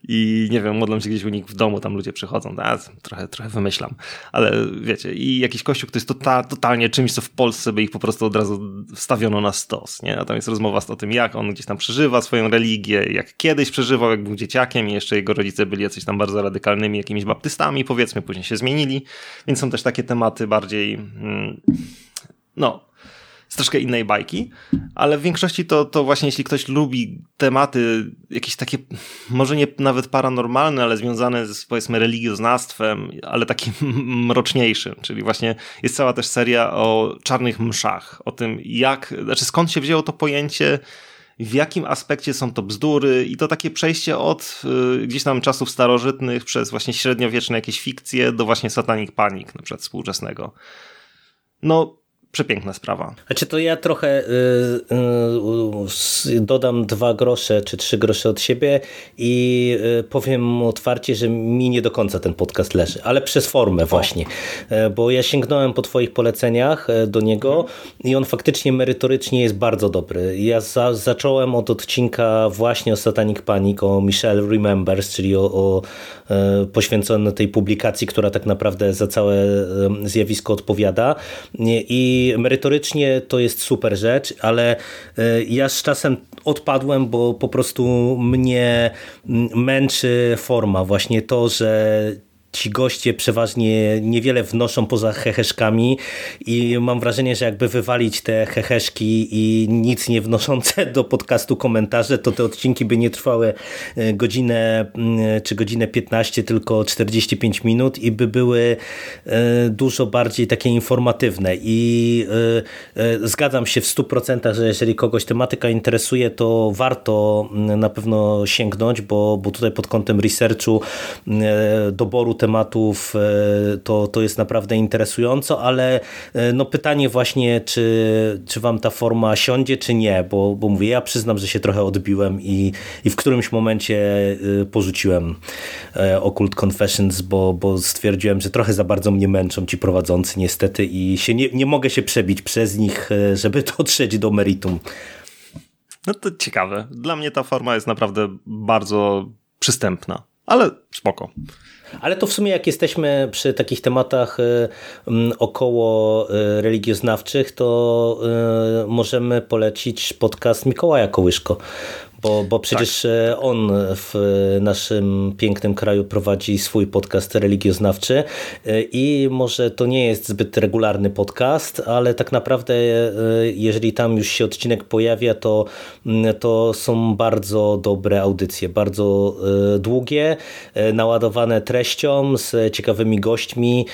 I nie wiem, modlą się gdzieś u nich w domu, tam ludzie przychodzą. A, trochę, trochę wymyślam. Ale wiecie, i jakiś kościół, który jest tota, totalnie czymś, co w Polsce by ich po prostu od razu stawiono na stos. Nie? A tam jest rozmowa o tym, jak on gdzieś tam przeżywa swoją religię, jak kiedyś przeżywał, jak był dzieciakiem i jeszcze jego rodzice byli jacyś tam bardzo radykalnymi jakimiś baptystami, powiedzmy, później się zmienili. Więc są też takie tematy bardziej, mm, no, z troszkę innej bajki, ale w większości to, to właśnie jeśli ktoś lubi tematy jakieś takie, może nie nawet paranormalne, ale związane z powiedzmy religioznawstwem, ale takim mroczniejszym, czyli właśnie jest cała też seria o czarnych mszach, o tym jak, znaczy skąd się wzięło to pojęcie, w jakim aspekcie są to bzdury i to takie przejście od y, gdzieś tam czasów starożytnych przez właśnie średniowieczne jakieś fikcje do właśnie satanic panic, na przykład współczesnego. No, przepiękna sprawa. Znaczy to ja trochę y, y, dodam dwa grosze czy trzy grosze od siebie i y, powiem otwarcie, że mi nie do końca ten podcast leży, ale przez formę właśnie, o. bo ja sięgnąłem po twoich poleceniach e, do niego i on faktycznie merytorycznie jest bardzo dobry. Ja za, zacząłem od odcinka właśnie o Satanic Panic, o Michelle Remembers, czyli o, o e, poświęcone tej publikacji, która tak naprawdę za całe zjawisko odpowiada i merytorycznie to jest super rzecz, ale e, ja z czasem odpadłem, bo po prostu mnie męczy forma. Właśnie to, że ci goście przeważnie niewiele wnoszą poza heheszkami i mam wrażenie, że jakby wywalić te heheszki i nic nie wnoszące do podcastu komentarze, to te odcinki by nie trwały e, godzinę mm, czy godzinę 15, tylko 45 minut i by były e, dużo bardziej takie informatywne. I e, zgadzam się w 100%, że jeżeli kogoś tematyka interesuje, to warto mm, na pewno sięgnąć, bo, bo tutaj pod kątem researchu, doboru tematów e, to, to jest naprawdę interesująco, ale e, no pytanie właśnie, czy, czy wam ta forma siądzie, czy nie, bo, bo mówię, ja przyznam, że się trochę odbiłem i, i w którymś momencie e, porzuciłem Occult Confessions, bo, bo stwierdziłem, że trochę za bardzo mnie męczą ci prowadzący niestety i się nie, nie mogę się przebić przez nich, żeby dotrzeć do meritum. No to ciekawe. Dla mnie ta forma jest naprawdę bardzo przystępna, ale spoko. Ale to w sumie jak jesteśmy przy takich tematach y, około y, religioznawczych, to y, możemy polecić podcast Mikołaja Kołyszko, bo, bo przecież tak. On w naszym pięknym kraju prowadzi swój podcast religioznawczy e, i może to nie jest zbyt regularny podcast, ale tak naprawdę e, jeżeli tam już się odcinek pojawia, to, to są bardzo dobre audycje, bardzo długie, naładowane treścią, z ciekawymi gośćmi.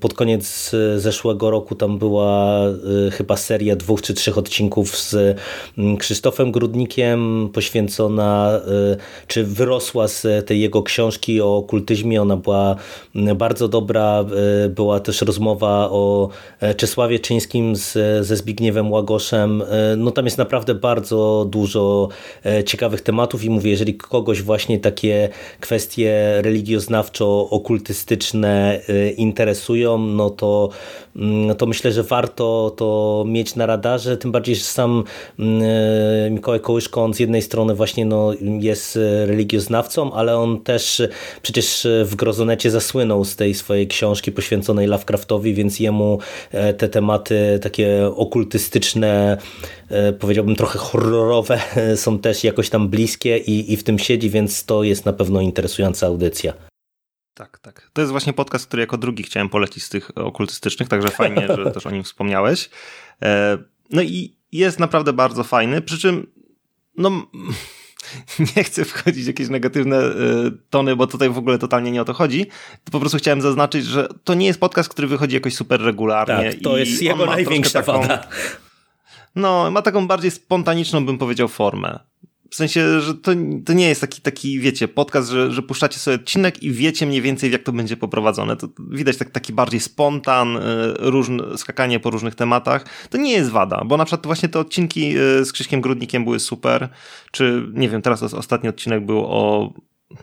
Pod koniec zeszłego roku tam była chyba seria dwóch czy trzech odcinków z Krzysztofem Grudnikiem, poświęcona, y, czy wyrosła z tej jego książki o okultyzmie. Ona była mm, bardzo dobra. Y, była też rozmowa o e, Czesławie Czyńskim z, ze Zbigniewem Łagoszem. Y, no tam jest naprawdę bardzo dużo e, ciekawych tematów i mówię, jeżeli kogoś właśnie takie kwestie religioznawczo-okultystyczne interesują, no to, to myślę, że warto to mieć na radarze, tym bardziej, że sam mm, Mikołaj Kołyszko, on z jednej strony właśnie no, jest religioznawcą, ale on też przecież w Grozonecie zasłynął z tej swojej książki poświęconej Lovecraftowi, więc jemu e, te tematy takie okultystyczne, e, powiedziałbym trochę horrorowe są też jakoś tam bliskie i, i w tym siedzi, więc to jest na pewno interesująca audycja. Tak, tak. To jest właśnie podcast, który jako drugi chciałem polecić z tych okultystycznych, także fajnie, że też o nim wspomniałeś. E, no i jest naprawdę bardzo fajny, przy czym no nie chcę wchodzić w jakieś negatywne y, tony, bo tutaj w ogóle totalnie nie o to chodzi. Po prostu chciałem zaznaczyć, że to nie jest podcast, który wychodzi jakoś super regularnie. Tak, to jest jego największa taką, wada. No, ma taką bardziej spontaniczną, bym powiedział, formę. W sensie, że to, to nie jest taki, taki wiecie, podcast, że, że puszczacie sobie odcinek i wiecie mniej więcej, jak to będzie poprowadzone. To widać tak, taki bardziej spontan, różne, skakanie po różnych tematach. To nie jest wada, bo na przykład właśnie te odcinki z Krzyśkiem Grudnikiem były super, czy nie wiem, teraz ostatni odcinek był o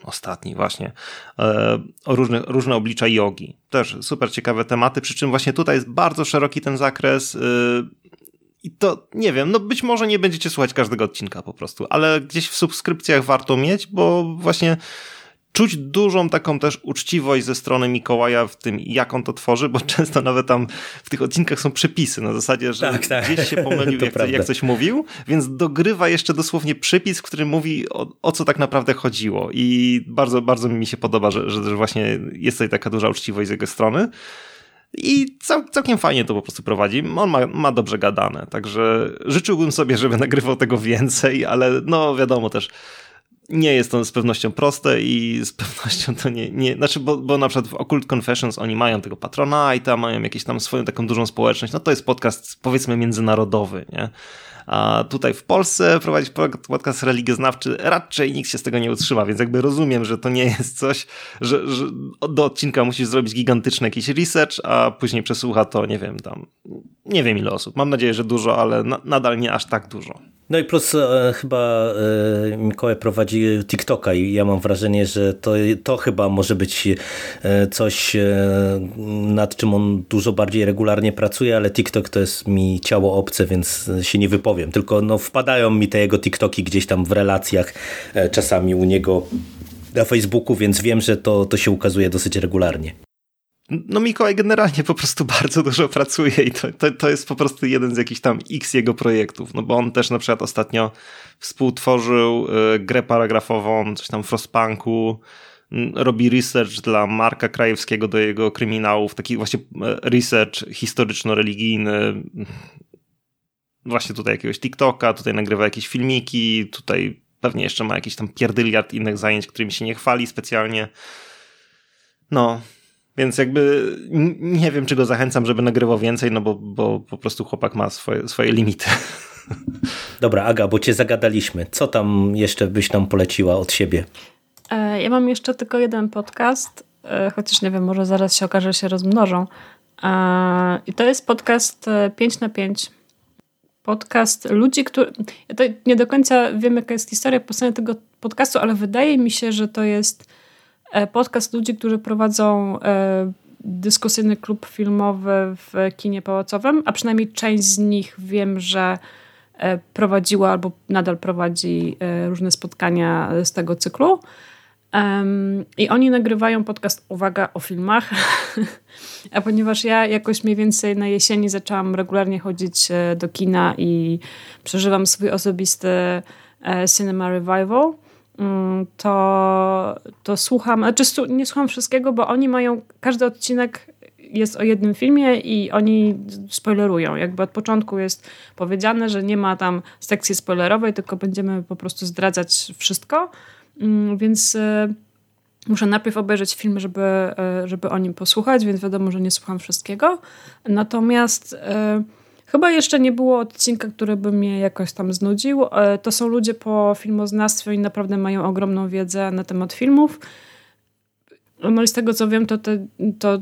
ostatni właśnie, e, o różne, różne oblicza jogi. Też super ciekawe tematy, przy czym właśnie tutaj jest bardzo szeroki ten zakres e, i to, nie wiem, no być może nie będziecie słuchać każdego odcinka po prostu, ale gdzieś w subskrypcjach warto mieć, bo właśnie czuć dużą taką też uczciwość ze strony Mikołaja w tym, jak on to tworzy, bo często nawet tam w tych odcinkach są przepisy na zasadzie, że tak, tak. gdzieś się pomylił, jak, jak, coś mówił, więc dogrywa jeszcze dosłownie przypis, w którym mówi o, o, co tak naprawdę chodziło i bardzo, bardzo mi się podoba, że, że, że właśnie jest tutaj taka duża uczciwość z jego strony. I cał, całkiem fajnie to po prostu prowadzi. On ma, ma dobrze gadane, także życzyłbym sobie, żeby nagrywał tego więcej, ale no wiadomo też, nie jest to z pewnością proste i z pewnością to nie, nie znaczy, bo, bo na przykład w Occult Confessions oni mają tego Patronite'a, mają jakieś tam swoją taką dużą społeczność, no to jest podcast powiedzmy międzynarodowy, nie? A tutaj w Polsce prowadzić podcast religioznawczy raczej nikt się z tego nie utrzyma, więc jakby rozumiem, że to nie jest coś, że, że do odcinka musisz zrobić gigantyczny jakiś research, a później przesłucha to, nie wiem, tam, nie wiem ile osób. Mam nadzieję, że dużo, ale na, nadal nie aż tak dużo. No i plus e, chyba e, Mikołaj prowadzi TikToka i ja mam wrażenie, że to, to chyba może być e, coś, e, nad czym on dużo bardziej regularnie pracuje, ale TikTok to jest mi ciało obce, więc się nie wypowiem. Tylko no, wpadają mi te jego TikToki gdzieś tam w relacjach e, czasami u niego na Facebooku, więc wiem, że to, to się ukazuje dosyć regularnie. No Mikołaj generalnie po prostu bardzo dużo pracuje i to, to, to jest po prostu jeden z jakichś tam x jego projektów, no bo on też na przykład ostatnio współtworzył y, grę paragrafową, coś tam Frostpunku, robi research dla Marka Krajewskiego do jego kryminałów, taki właśnie e, research historyczno-religijny, właśnie tutaj jakiegoś TikToka, tutaj nagrywa jakieś filmiki, tutaj pewnie jeszcze ma jakiś tam pierdyliard innych zajęć, którymi się nie chwali specjalnie. No, więc jakby nie wiem, czy go zachęcam, żeby nagrywał więcej, no bo, bo po prostu chłopak ma swoje, swoje limity. Dobra, Aga, bo cię zagadaliśmy. Co tam jeszcze byś nam poleciła od siebie? E, ja mam jeszcze tylko jeden podcast, e, chociaż nie wiem, może zaraz się okaże, że się rozmnożą. E, I to jest podcast 5 na 5. Podcast ludzi, którzy. Ja to nie do końca wiem, jaka jest historia powstania tego podcastu, ale wydaje mi się, że to jest E, podcast ludzi, którzy prowadzą e, dyskusyjny klub filmowy w kinie pałacowym, a przynajmniej część z nich wiem, że e, prowadziła albo nadal prowadzi różne spotkania z tego cyklu. I oni nagrywają podcast Uwaga o filmach. A ponieważ ja jakoś mniej więcej na jesieni zaczęłam regularnie chodzić do kina i przeżywam swój osobisty cinema revival, Mm, to, to słucham, znaczy nie słucham wszystkiego, bo oni mają, każdy odcinek jest o jednym filmie i oni spoilerują. Jakby od początku jest powiedziane, że nie ma tam sekcji spoilerowej, tylko będziemy po prostu zdradzać wszystko. Mm, więc y, muszę najpierw obejrzeć film, żeby, y, żeby o nim posłuchać, więc wiadomo, że nie słucham wszystkiego. Natomiast y, Chyba jeszcze nie było odcinka, który by mnie jakoś tam znudził. E, to są ludzie po filmoznawstwie i naprawdę mają ogromną wiedzę na temat filmów. No i z tego co wiem, to, te, to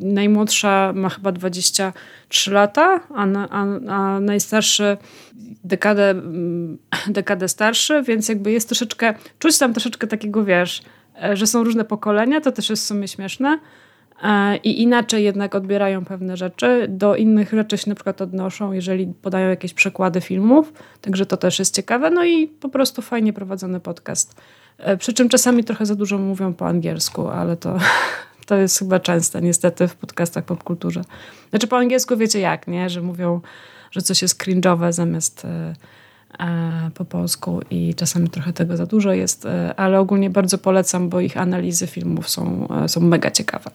najmłodsza ma chyba 23 lata, a, a, a najstarszy dekadę, mm, dekadę starszy, więc jakby jest troszeczkę, czuć tam troszeczkę takiego, wiesz, e, że są różne pokolenia, to też jest w sumie śmieszne. E, i inaczej jednak odbierają pewne rzeczy. Do innych rzeczy się na przykład odnoszą, jeżeli podają jakieś przykłady filmów, także to też jest ciekawe. No i po prostu fajnie prowadzony podcast. E, przy czym czasami trochę za dużo mówią po angielsku, ale to, to jest chyba częste niestety w podcastach popkulturze. Znaczy po angielsku wiecie jak, nie? Że mówią, że coś jest cringe'owe zamiast e, po polsku i czasami trochę tego za dużo jest, ale ogólnie bardzo polecam, bo ich analizy filmów są, są mega ciekawe.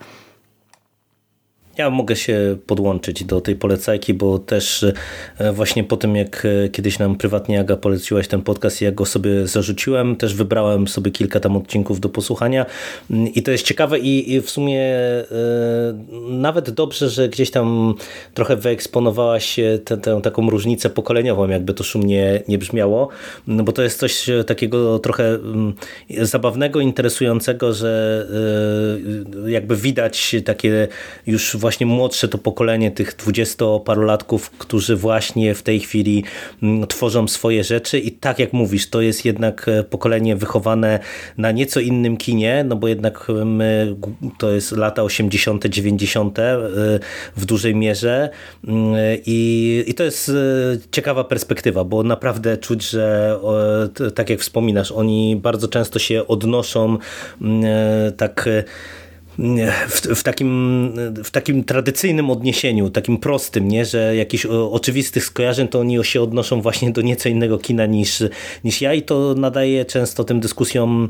Ja mogę się podłączyć do tej polecajki, bo też e, właśnie po tym, jak e, kiedyś nam prywatnie Aga poleciłaś ten podcast i ja go sobie zarzuciłem, też wybrałem sobie kilka tam odcinków do posłuchania. Mm, i to jest ciekawe i w sumie e, nawet dobrze, że gdzieś tam trochę wyeksponowałaś tę, tę taką różnicę pokoleniową, jakby to szumnie nie brzmiało, no bo to jest coś takiego trochę mm, zabawnego, interesującego, że jakby widać takie już właśnie młodsze to pokolenie tych dwudziestoparolatków, którzy właśnie w tej chwili mm, tworzą swoje rzeczy i tak jak mówisz, to jest jednak e, pokolenie wychowane na nieco innym kinie, no bo jednak my, to jest lata 80., 90. E, w dużej mierze mm, i, i to jest e, ciekawa perspektywa, bo naprawdę czuć, że tak jak wspominasz, oni bardzo często się odnoszą mm, tak w, w, takim, w takim tradycyjnym odniesieniu, takim prostym, nie? że jakichś oczywistych skojarzeń to oni się odnoszą właśnie do nieco innego kina niż, niż ja i to nadaje często tym dyskusjom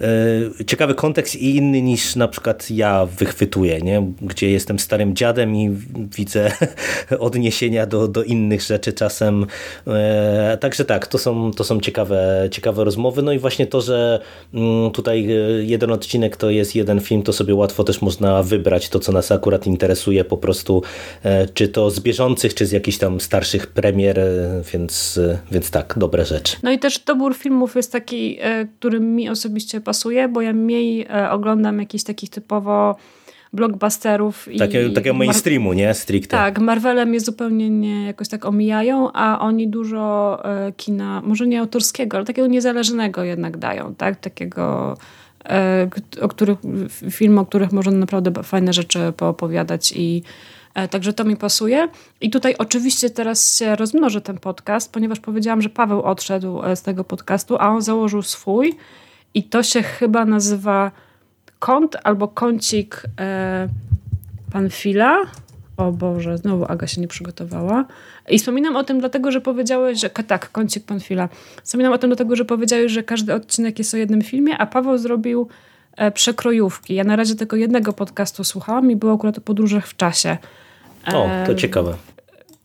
E, ciekawy kontekst i inny niż na przykład ja wychwytuję, nie? gdzie jestem starym dziadem i widzę odniesienia do, do innych rzeczy czasem. E, także tak, to są, to są ciekawe, ciekawe rozmowy. No i właśnie to, że mm, tutaj e, jeden odcinek to jest jeden film, to sobie łatwo też można wybrać to, co nas akurat interesuje po prostu, czy to z bieżących, czy z jakichś tam starszych premier, więc, więc tak, dobre rzeczy. No i też dobór filmów jest taki, który mi osobiście pasuje, bo ja mniej e, oglądam jakichś takich typowo blockbusterów. Takie, i takiego mainstreamu, nie? Stricte. Tak, Marvele mnie zupełnie nie jakoś tak omijają, a oni dużo e, kina, może nie autorskiego, ale takiego niezależnego jednak dają, tak? Takiego e, o których, film, o których można naprawdę fajne rzeczy poopowiadać i Także to mi pasuje. I tutaj oczywiście teraz się rozmnoży ten podcast, ponieważ powiedziałam, że Paweł odszedł z tego podcastu, a on założył swój. I to się chyba nazywa kąt albo kącik e, Panfila. O Boże, znowu Aga się nie przygotowała. I wspominam o tym dlatego, że powiedziałeś, że tak, kącik Panfila. Wspominam o tym dlatego, że powiedziałeś, że każdy odcinek jest o jednym filmie, a Paweł zrobił e, przekrojówki. Ja na razie tylko jednego podcastu słuchałam i było akurat o podróżach w czasie. O, to ciekawe.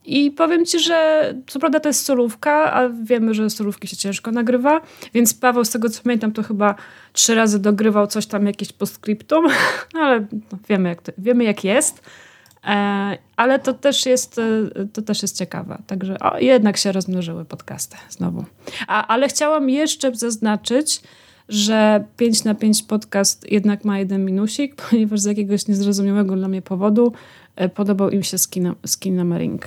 I powiem ci, że co prawda to jest solówka, a wiemy, że solówki się ciężko nagrywa, więc Paweł, z tego co pamiętam, to chyba trzy razy dogrywał coś tam, jakieś postscriptum, no ale wiemy, jak to, wiemy jak jest. E, ale to też jest, e, to też jest ciekawe. Także o, jednak się rozmnożyły podcasty znowu. A, ale chciałam jeszcze zaznaczyć, że 5 na 5 podcast jednak ma jeden minusik, ponieważ z jakiegoś niezrozumiałego dla mnie powodu E, podobał im się skin, skin Marink.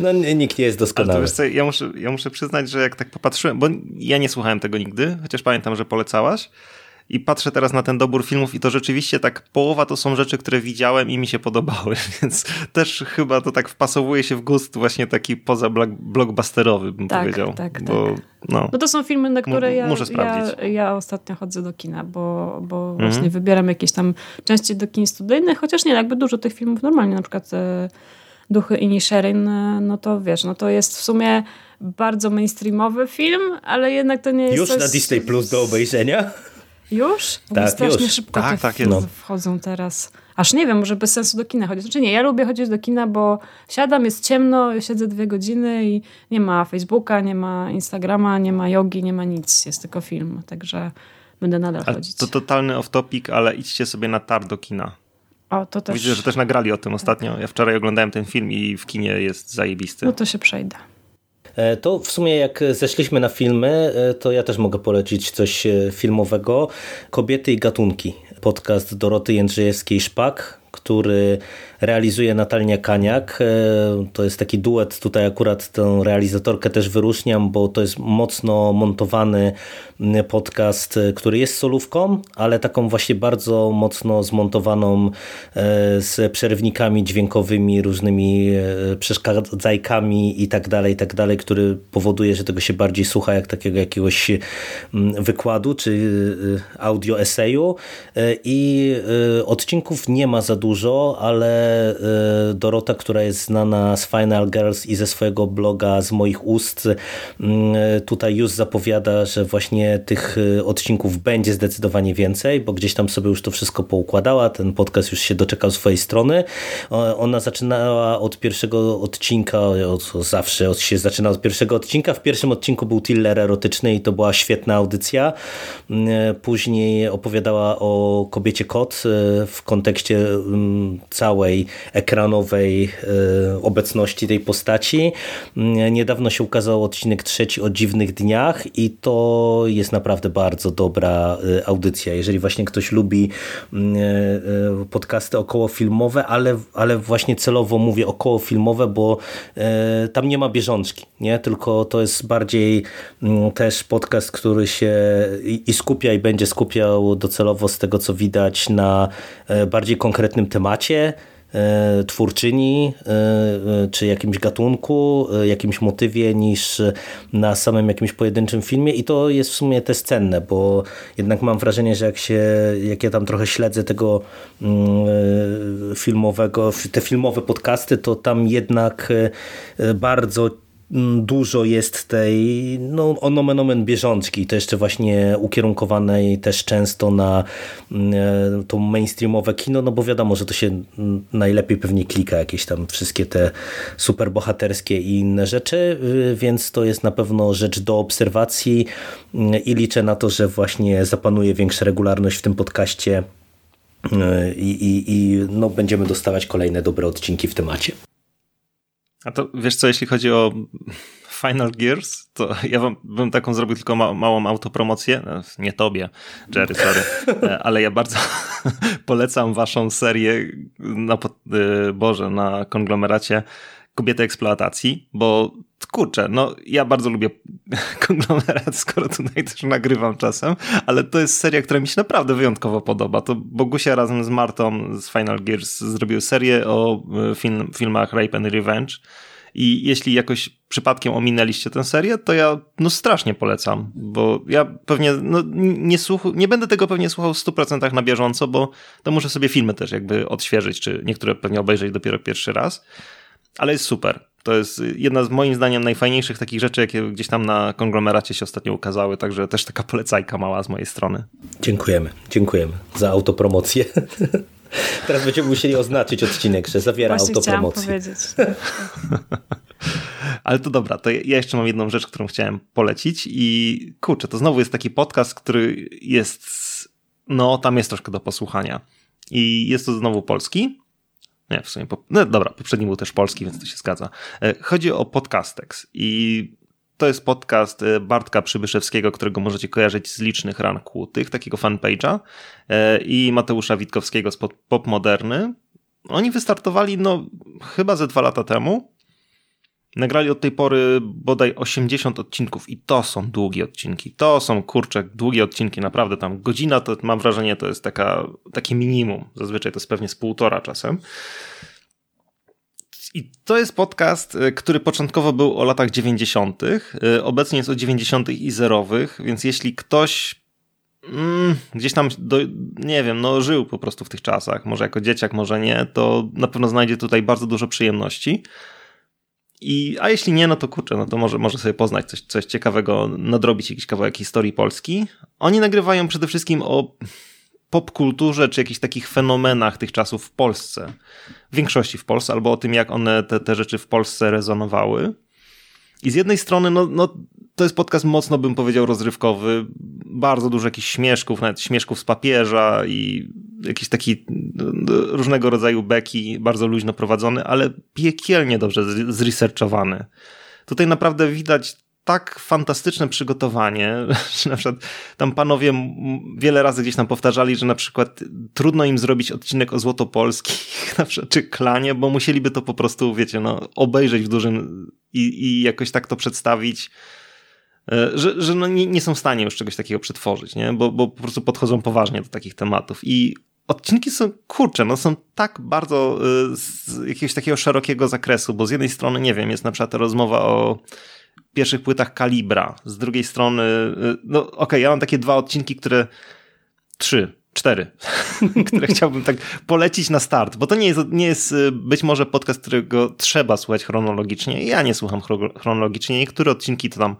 no nikt nie jest doskonały. Ale co, ja, muszę, ja muszę przyznać, że jak tak popatrzyłem, bo ja nie słuchałem tego nigdy, chociaż pamiętam, że polecałaś, i patrzę teraz na ten dobór filmów i to rzeczywiście tak połowa to są rzeczy, które widziałem i mi się podobały, więc też chyba to tak wpasowuje się w gust właśnie taki poza blockbusterowy bym tak, powiedział. Tak, bo, tak. No, no to są filmy, na które ja, ja, ja, ostatnio chodzę do kina, bo, bo mhm. właśnie wybieram jakieś tam części do kin studyjnych, chociaż nie, jakby dużo tych filmów normalnie, na przykład e, Duchy Inisherin, e, no to wiesz, no to jest w sumie bardzo mainstreamowy film, ale jednak to nie jest Już coś... na Disney Plus do obejrzenia? Już? Tak, strasznie już. szybko tak, tak, no. wchodzą teraz. Aż nie wiem, może bez sensu do kina chodzić. Znaczy nie, ja lubię chodzić do kina, bo siadam, jest ciemno, siedzę dwie godziny i nie ma Facebooka, nie ma Instagrama, nie ma jogi, nie ma nic. Jest tylko film, także będę nadal A chodzić. To totalny off-topic, ale idźcie sobie na tar do kina. O, to też... Widzę, że też nagrali o tym ostatnio. Ja wczoraj oglądałem ten film i w kinie jest zajebisty. No to się przejdę. E, to w sumie jak zeszliśmy na filmy, e, to ja też mogę polecić coś e, filmowego. Kobiety i gatunki. Podcast Doroty Jędrzejewskiej-Szpak, który realizuje Natalia Kaniak. E, to jest taki duet, tutaj akurat tę realizatorkę też wyróżniam, bo to jest mocno montowany podcast, e, który jest solówką, ale taką właśnie bardzo mocno zmontowaną e, z przerwnikami dźwiękowymi, różnymi przeszkadzajkami i tak dalej, i tak dalej, który powoduje, że tego się bardziej słucha jak takiego jakiegoś wykładu czy audio eseju i odcinków nie ma za dużo, ale e, Dorota, która jest znana z Final Girls i ze swojego bloga z moich ust, mm, tutaj już zapowiada, że właśnie tych e, odcinków będzie zdecydowanie więcej, bo gdzieś tam sobie już to wszystko poukładała, ten podcast już się doczekał swojej strony. Ona zaczynała od pierwszego odcinka, od, zawsze od, się zaczyna od pierwszego odcinka. W pierwszym odcinku był thriller erotyczny i to była świetna audycja. Mm, później opowiadała o kobiecie kot w kontekście mm, ekranowej e, obecności tej postaci. Mm, niedawno się ukazał odcinek trzeci o dziwnych dniach i to jest naprawdę bardzo dobra e, audycja. Jeżeli właśnie ktoś lubi mm, e, podcasty okołofilmowe, ale, ale właśnie celowo mówię okołofilmowe, bo tam nie ma bieżączki, nie? tylko to jest bardziej też podcast, który się i skupia i będzie skupiał docelowo z tego co widać na bardziej konkretnym temacie, twórczyni, e, czy jakimś gatunku, jakimś motywie niż na samym jakimś pojedynczym filmie. I to jest w sumie też cenne, bo jednak mam wrażenie, że jak się, jak ja tam trochę śledzę tego mm, filmowego, te filmowe podcasty, to tam jednak bardzo dużo jest tej no, onomen omen bieżączki, to jeszcze właśnie ukierunkowanej też często na mm, e, to mainstreamowe kino, no bo wiadomo, że to się mm, najlepiej pewnie klika jakieś tam wszystkie te superbohaterskie i inne rzeczy, y, więc to jest na pewno rzecz do obserwacji i liczę na to, że właśnie zapanuje większa regularność w tym podcaście y, i, i, i no, będziemy dostawać kolejne dobre odcinki w temacie. A to wiesz co, jeśli chodzi o Final Gears, to ja wam, bym taką zrobił tylko ma, małą autopromocję. No, nie tobie, Jerry, sorry. E, ale ja bardzo polecam waszą serię na, e, Boże, na konglomeracie kobiety eksploatacji, bo kurczę, no ja bardzo lubię konglomerat, skoro tutaj też nagrywam czasem, ale to jest seria, która mi się naprawdę wyjątkowo podoba. To Bogusia razem z Martą z Final Gears zrobił serię o e, film, filmach Rape and Revenge i jeśli jakoś przypadkiem ominęliście tę serię, to ja no strasznie polecam, bo ja pewnie no, nie, słuch nie będę tego pewnie słuchał w 100% na bieżąco, bo to muszę sobie filmy też jakby odświeżyć, czy niektóre pewnie obejrzeć dopiero pierwszy raz, ale jest super. To jest jedna z moim zdaniem najfajniejszych takich rzeczy, jakie gdzieś tam na konglomeracie się ostatnio ukazały, także też taka polecajka mała z mojej strony. Dziękujemy, dziękujemy za autopromocję. Teraz będziemy musieli oznaczyć odcinek, że zawiera Właśnie autopromocję. powiedzieć. Ale to dobra, to ja jeszcze mam jedną rzecz, którą chciałem polecić i kurczę, to znowu jest taki podcast, który jest, no tam jest troszkę do posłuchania. I jest to znowu polski, nie, w sumie. No dobra, poprzedni był też polski, więc to się zgadza. E, chodzi o Podcastex i to jest podcast e, Bartka Przybyszewskiego, którego możecie kojarzyć z licznych ran kłutych, takiego fanpage'a e, i Mateusza Witkowskiego z Pop Moderny. Oni wystartowali no chyba ze dwa lata temu Nagrali od tej pory bodaj 80 odcinków i to są długie odcinki. To są kurczę długie odcinki, naprawdę tam godzina to mam wrażenie to jest taka, takie minimum. Zazwyczaj to jest pewnie z półtora czasem. I to jest podcast, y, który początkowo był o latach 90., y, obecnie jest o 90. i zerowych, więc jeśli ktoś mm, gdzieś tam, do, nie wiem, no żył po prostu w tych czasach, może jako dzieciak, może nie, to na pewno znajdzie tutaj bardzo dużo przyjemności. I, a jeśli nie, no to kurczę, no to może, może sobie poznać coś, coś ciekawego, nadrobić jakiś kawałek historii Polski. Oni nagrywają przede wszystkim o popkulturze, czy jakichś takich fenomenach tych czasów w Polsce. W większości w Polsce, albo o tym, jak one, te, te rzeczy w Polsce rezonowały. I z jednej strony, no, no, to jest podcast mocno, bym powiedział, rozrywkowy. Bardzo dużo jakichś śmieszków, nawet śmieszków z papieża i jakiś taki no, różnego rodzaju beki, bardzo luźno prowadzony, ale piekielnie dobrze zresearchowany. Tutaj naprawdę widać tak fantastyczne przygotowanie, że na przykład tam panowie wiele razy gdzieś tam powtarzali, że na przykład trudno im zrobić odcinek o Złotopolskich, na przykład, czy klanie, bo musieliby to po prostu, wiecie, no, obejrzeć w dużym i, i jakoś tak to przedstawić, e, że, że no nie, nie są w stanie już czegoś takiego przetworzyć, nie? Bo, bo po prostu podchodzą poważnie do takich tematów i odcinki są, kurcze, no są tak bardzo y, z jakiegoś takiego szerokiego zakresu, bo z jednej strony, nie wiem, jest na przykład rozmowa o pierwszych płytach Kalibra, z drugiej strony, y, no okej, okay, ja mam takie dwa odcinki, które, trzy, cztery, które chciałbym tak polecić na start, bo to nie jest, nie jest y, być może podcast, którego trzeba słuchać chronologicznie. Ja nie słucham chronologicznie. Niektóre odcinki to tam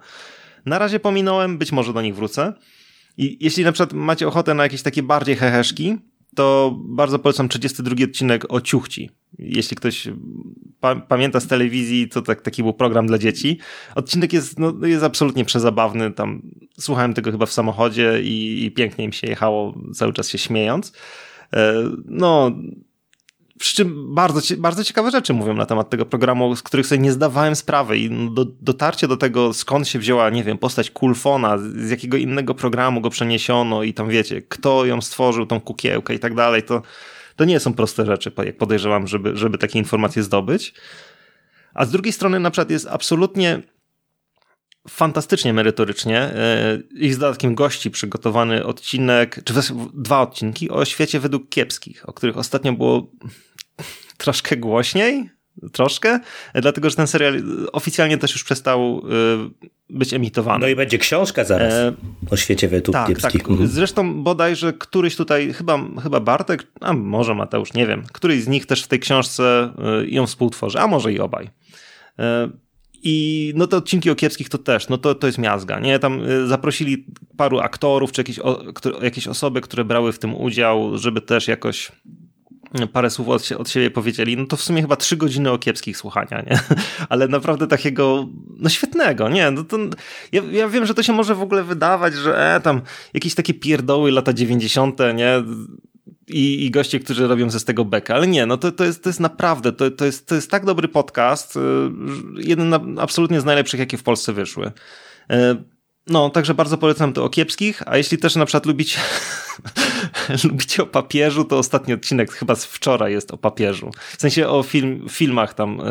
na razie pominąłem, być może do nich wrócę. I jeśli na przykład macie ochotę na jakieś takie bardziej heheszki, to bardzo polecam 32 odcinek o Ciuchci. Jeśli ktoś pa pamięta z telewizji, to tak, taki był program dla dzieci. Odcinek jest, no, jest absolutnie przezabawny. Tam słuchałem tego chyba w samochodzie i, i pięknie im się jechało, cały czas się śmiejąc. E, no, przy czym bardzo, bardzo ciekawe rzeczy mówią na temat tego programu, z których sobie nie zdawałem sprawy i do, dotarcie do tego, skąd się wzięła, nie wiem, postać Kulfona, z jakiego innego programu go przeniesiono i tam wiecie, kto ją stworzył, tą kukiełkę i tak dalej, to, to nie są proste rzeczy, jak podejrzewam, żeby, żeby takie informacje zdobyć. A z drugiej strony na przykład jest absolutnie fantastycznie merytorycznie e, i z dodatkiem gości przygotowany odcinek, czy dwa odcinki o świecie według kiepskich, o których ostatnio było troszkę głośniej, troszkę, dlatego że ten serial oficjalnie też już przestał y, być emitowany. No i będzie książka zaraz e... o świecie według tak, kiepskich. Tak. Mhm. Zresztą bodajże któryś tutaj, chyba, chyba Bartek, a może Mateusz, nie wiem, któryś z nich też w tej książce ją współtworzy, a może i obaj. I no te odcinki o kiepskich to też, no to, to jest miazga, nie? Tam y, zaprosili paru aktorów, czy jakieś, o, jakieś osoby, które brały w tym udział, żeby też jakoś parę słów od, od siebie powiedzieli, no to w sumie chyba trzy godziny o kiepskich słuchania, nie? Ale naprawdę takiego, no świetnego, nie? No to, ja, ja wiem, że to się może w ogóle wydawać, że e, tam jakieś takie pierdoły lata 90., nie? I, i goście, którzy robią ze z tego bekę, ale nie, no to, to, jest, to jest naprawdę, to, to, jest, to jest tak dobry podcast, y, jeden absolutnie z najlepszych, jakie w Polsce wyszły. Y, no, także bardzo polecam to o kiepskich, a jeśli też na przykład lubicie, lubicie o papieżu, to ostatni odcinek chyba z wczoraj jest o papieżu. W sensie o film, filmach tam e,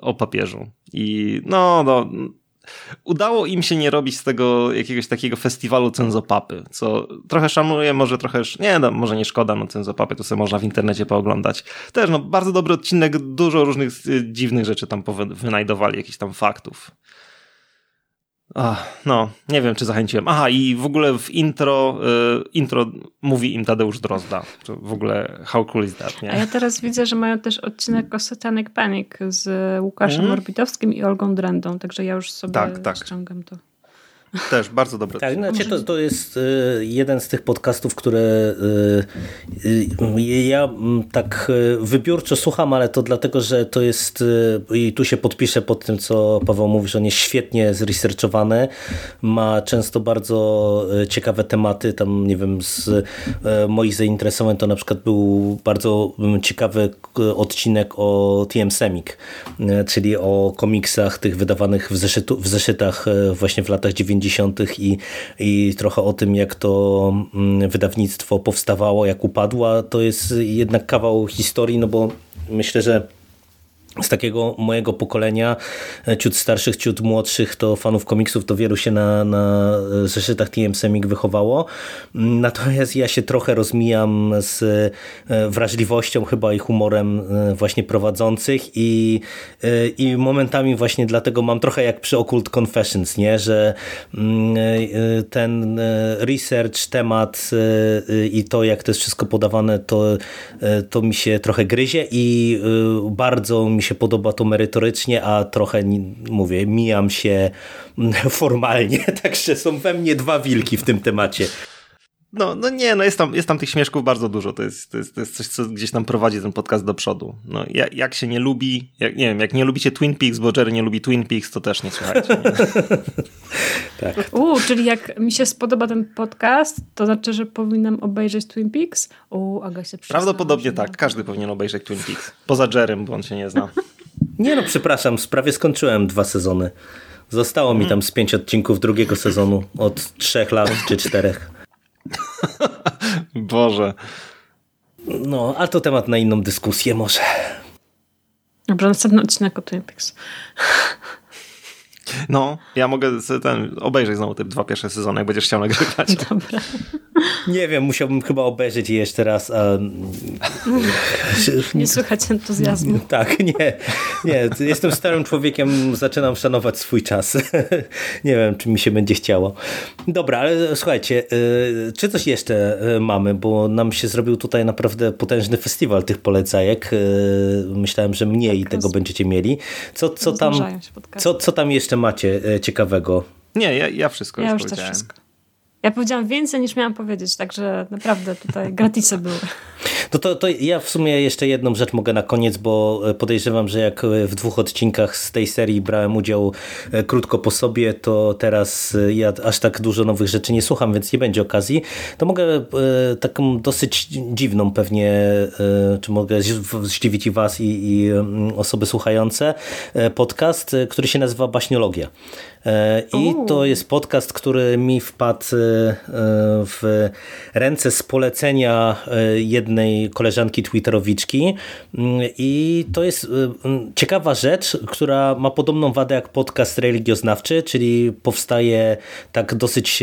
o papieżu. I no, no, udało im się nie robić z tego jakiegoś takiego festiwalu cenzopapy, co trochę szanuję, może trochę, nie no, może nie szkoda, no cenzopapy to sobie można w internecie pooglądać. Też no, bardzo dobry odcinek, dużo różnych e, dziwnych rzeczy tam wynajdowali, jakichś tam faktów. Ach, no, nie wiem, czy zachęciłem. Aha, i w ogóle w intro, y, intro mówi im Tadeusz Drozda. W ogóle how cool is that, nie? A ja teraz widzę, że mają też odcinek o Satanic Panic z Łukaszem mm. Orbitowskim i Olgą Drendą, także ja już sobie tak, tak. ściągam to. Też bardzo dobre. Tak, znaczy to, to jest y, jeden z tych podcastów, które y, y, ja tak wybiórczo słucham, ale to dlatego, że to jest i tu się podpiszę pod tym, co Paweł mówi, że on jest świetnie zresearchowany, ma często bardzo ciekawe tematy, tam nie wiem, z moich zainteresowań to na przykład był bardzo ciekawy odcinek o TM Semik, czyli o komiksach tych wydawanych w, zeszytu, w zeszytach właśnie w latach 90 90. I, i trochę o tym, jak to mm, wydawnictwo powstawało, jak upadło. To jest jednak kawał historii, no bo myślę, że z takiego mojego pokolenia, e, ciut starszych, ciut młodszych, to fanów komiksów, to wielu się na, na zeszytach TM Semik wychowało. Natomiast ja się trochę rozmijam z e, wrażliwością chyba i humorem e, właśnie prowadzących i, i momentami właśnie dlatego mam trochę jak przy Occult Confessions, nie? że mm, ten research, temat i to jak to jest wszystko podawane, to, to mi się trochę gryzie i bardzo mi się podoba to merytorycznie, a trochę, mówię, mijam się formalnie, także są we mnie dwa wilki w tym temacie. No, no nie, no jest tam, jest tam tych śmieszków bardzo dużo. To jest, to, jest, to jest coś, co gdzieś tam prowadzi ten podcast do przodu. No, jak, jak się nie lubi, jak, nie wiem, jak nie lubicie Twin Peaks, bo Jerry nie lubi Twin Peaks, to też nie słuchajcie. Nie? tak. U, czyli jak mi się spodoba ten podcast, to znaczy, że powinnam obejrzeć Twin Peaks? U, Aga się Prawdopodobnie tak, każdy powinien obejrzeć Twin Peaks. Poza Jerrym, bo on się nie zna. Nie no, przepraszam, prawie skończyłem dwa sezony. Zostało mi tam z pięć odcinków drugiego sezonu od trzech lat czy czterech. Boże. No, a to temat na inną dyskusję może. Dobrze, następny odcinek o Twin Peaks. No, ja mogę ten, obejrzeć znowu te dwa pierwsze sezony, jak będziesz chciał nagrywać. Dobra. Nie wiem, musiałbym chyba obejrzeć je jeszcze raz. A... Nie słychać entuzjazmu. Tak, nie, nie. Jestem starym człowiekiem, zaczynam szanować swój czas. Nie wiem, czy mi się będzie chciało. Dobra, ale słuchajcie, y, czy coś jeszcze y, mamy, bo nam się zrobił tutaj naprawdę potężny festiwal tych polecajek. Y, myślałem, że mniej tak, tego będziecie mieli. Co, co, tam, co, co tam jeszcze macie ciekawego? Nie, ja, ja wszystko ja już, już też wszystko. Ja powiedziałam więcej niż miałam powiedzieć, także naprawdę tutaj gratisy były. No to, to ja w sumie jeszcze jedną rzecz mogę na koniec, bo podejrzewam, że jak w dwóch odcinkach z tej serii brałem udział e, krótko po sobie, to teraz e, ja aż tak dużo nowych rzeczy nie słucham, więc nie będzie okazji. To mogę e, taką dosyć dziwną pewnie, czy mogę zdziwić i was i, i osoby słuchające, podcast, który się nazywa Baśniologia. I to jest podcast, który mi wpadł w ręce z polecenia jednej koleżanki Twitterowiczki. I to jest ciekawa rzecz, która ma podobną wadę jak podcast religioznawczy, czyli powstaje tak dosyć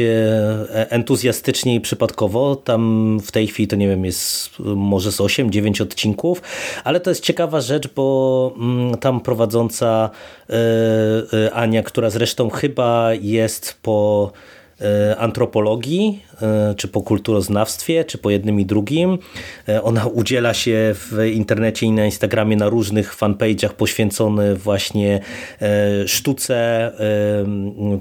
entuzjastycznie i przypadkowo. Tam w tej chwili to nie wiem, jest może z 8-9 odcinków, ale to jest ciekawa rzecz, bo tam prowadząca Ania, która zresztą chyba jest po E, antropologii, czy po kulturoznawstwie, czy po jednym i drugim. E, ona udziela się w internecie i na Instagramie na różnych fanpage'ach poświęcony właśnie sztuce,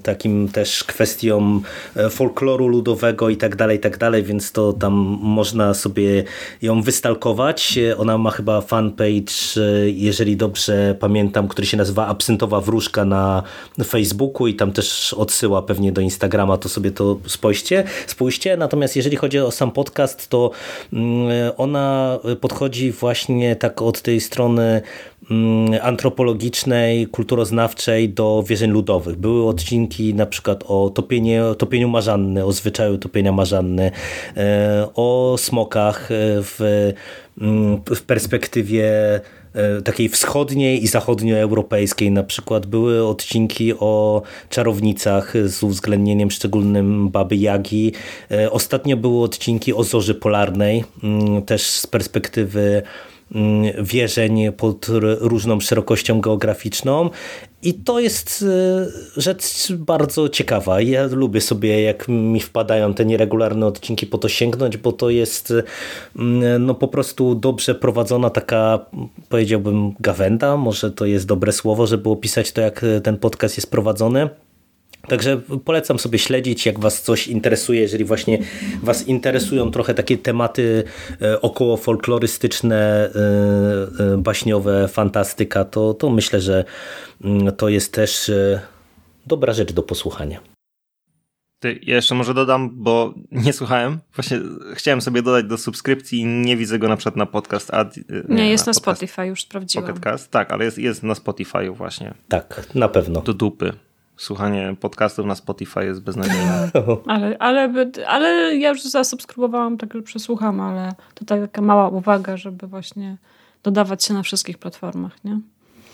takim też kwestiom folkloru ludowego i tak dalej, tak dalej, więc to tam można sobie ją wystalkować. Ona ma chyba fanpage, jeżeli dobrze pamiętam, który się nazywa Absyntowa Wróżka na Facebooku i tam też odsyła pewnie do Instagrama, to sobie to spojście. Natomiast jeżeli chodzi o sam podcast, to mm, ona podchodzi właśnie tak od tej strony antropologicznej, kulturoznawczej do wierzeń ludowych. Były odcinki na przykład o topienie, topieniu marzanny, o zwyczaju topienia marzanny, e, o smokach w, mm, w perspektywie E, takiej wschodniej i zachodnioeuropejskiej. Na przykład były odcinki o czarownicach z uwzględnieniem szczególnym Baby Jagi. E, ostatnio były odcinki o zorzy polarnej, mm, też z perspektywy mm, wierzeń pod różną szerokością geograficzną i to jest e, rzecz bardzo ciekawa. Ja lubię sobie, jak mi wpadają te nieregularne odcinki, po to sięgnąć, bo to jest mm, no, po prostu dobrze prowadzona taka, powiedziałbym, gawenda. Może to jest dobre słowo, żeby opisać to, jak ten podcast jest prowadzony. Także polecam sobie śledzić, jak Was coś interesuje, jeżeli właśnie Was interesują trochę takie tematy e, około folklorystyczne, e, baśniowe, fantastyka, to, to myślę, że Mm, to jest też e, dobra rzecz do posłuchania. Ty, ja jeszcze może dodam, bo nie słuchałem. Właśnie chciałem sobie dodać do subskrypcji i nie widzę go na przykład na podcast. Ad, e, nie, nie, jest na, na Spotify, już sprawdziłam. Podcast, tak, ale jest, jest na Spotify właśnie. Tak, na pewno. Do dupy. Słuchanie podcastów na Spotify jest beznadziejne. ale, ale, ale ja już zasubskrybowałam, tak że przesłucham, ale tutaj taka mała uwaga, żeby właśnie dodawać się na wszystkich platformach, nie?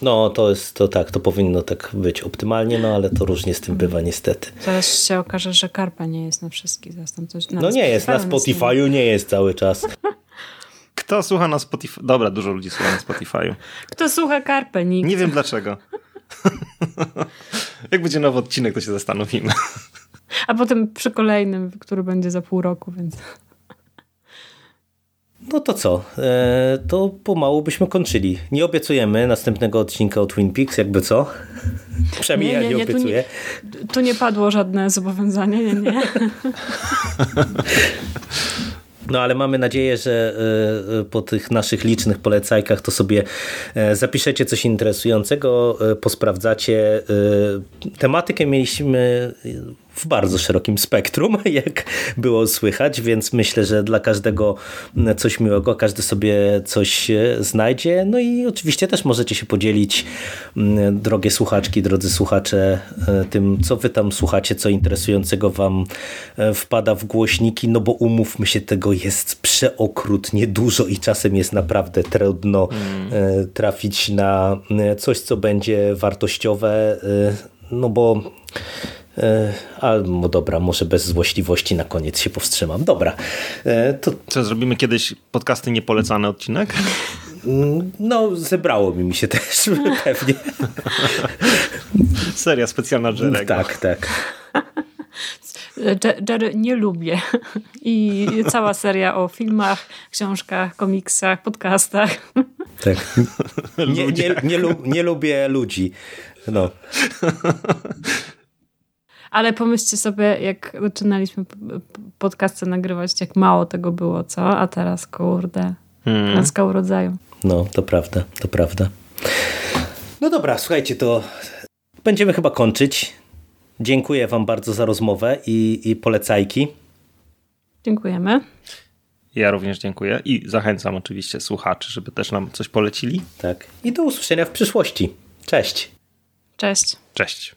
No, to jest to tak, to powinno tak być optymalnie, no ale to różnie z tym bywa niestety. Zaraz się okaże, że Karpa nie jest na wszystkich. coś, na no nie jest, na Spotify'u nie jest cały czas. Kto słucha na Spotify? Dobra, dużo ludzi słucha na Spotify'u. Kto słucha Karpę? Nikt. Nie wiem dlaczego. Jak będzie nowy odcinek, to się zastanowimy. A potem przy kolejnym, który będzie za pół roku, więc... No to co? E, to pomału byśmy kończyli. Nie obiecujemy następnego odcinka o Twin Peaks, jakby co? Przynajmniej nie, nie, ja nie, obiecuję. Tu nie, tu nie padło żadne zobowiązanie, nie, nie. No ale mamy nadzieję, że e, e, po tych naszych licznych polecajkach to sobie zapiszecie coś interesującego, posprawdzacie. Tematykę mieliśmy w bardzo szerokim spektrum, jak było słychać, więc myślę, że dla każdego coś miłego, każdy sobie coś e, znajdzie. No i oczywiście też możecie się podzielić, drogie słuchaczki, drodzy słuchacze, e, tym, co wy tam słuchacie, co interesującego wam e, wpada w głośniki, no bo umówmy się, tego jest przeokrutnie dużo i czasem jest naprawdę trudno mm. trafić na coś, co będzie wartościowe, no bo albo dobra, może bez złośliwości na koniec się powstrzymam. Dobra, e, to Co, zrobimy kiedyś podcasty niepolecany odcinek? mm, no zebrało mi się też pewnie. Seria specjalna Jerego. Tak, tak. Je- Jerry nie lubię. I cała seria o filmach, książkach, komiksach, podcastach. tak. Nie, nie, nie, lu- nie lubię ludzi. No. Ale pomyślcie sobie, jak zaczynaliśmy podcasty nagrywać, jak mało tego było, co? A teraz, kurde, Hmm. klęska urodzaju. No, to prawda, to prawda. No dobra, słuchajcie, to będziemy chyba kończyć. Dziękuję Wam bardzo za rozmowę i, i polecajki. Dziękujemy. Ja również dziękuję i zachęcam oczywiście słuchaczy, żeby też nam coś polecili. Tak. I do usłyszenia w przyszłości. Cześć. Cześć. Cześć.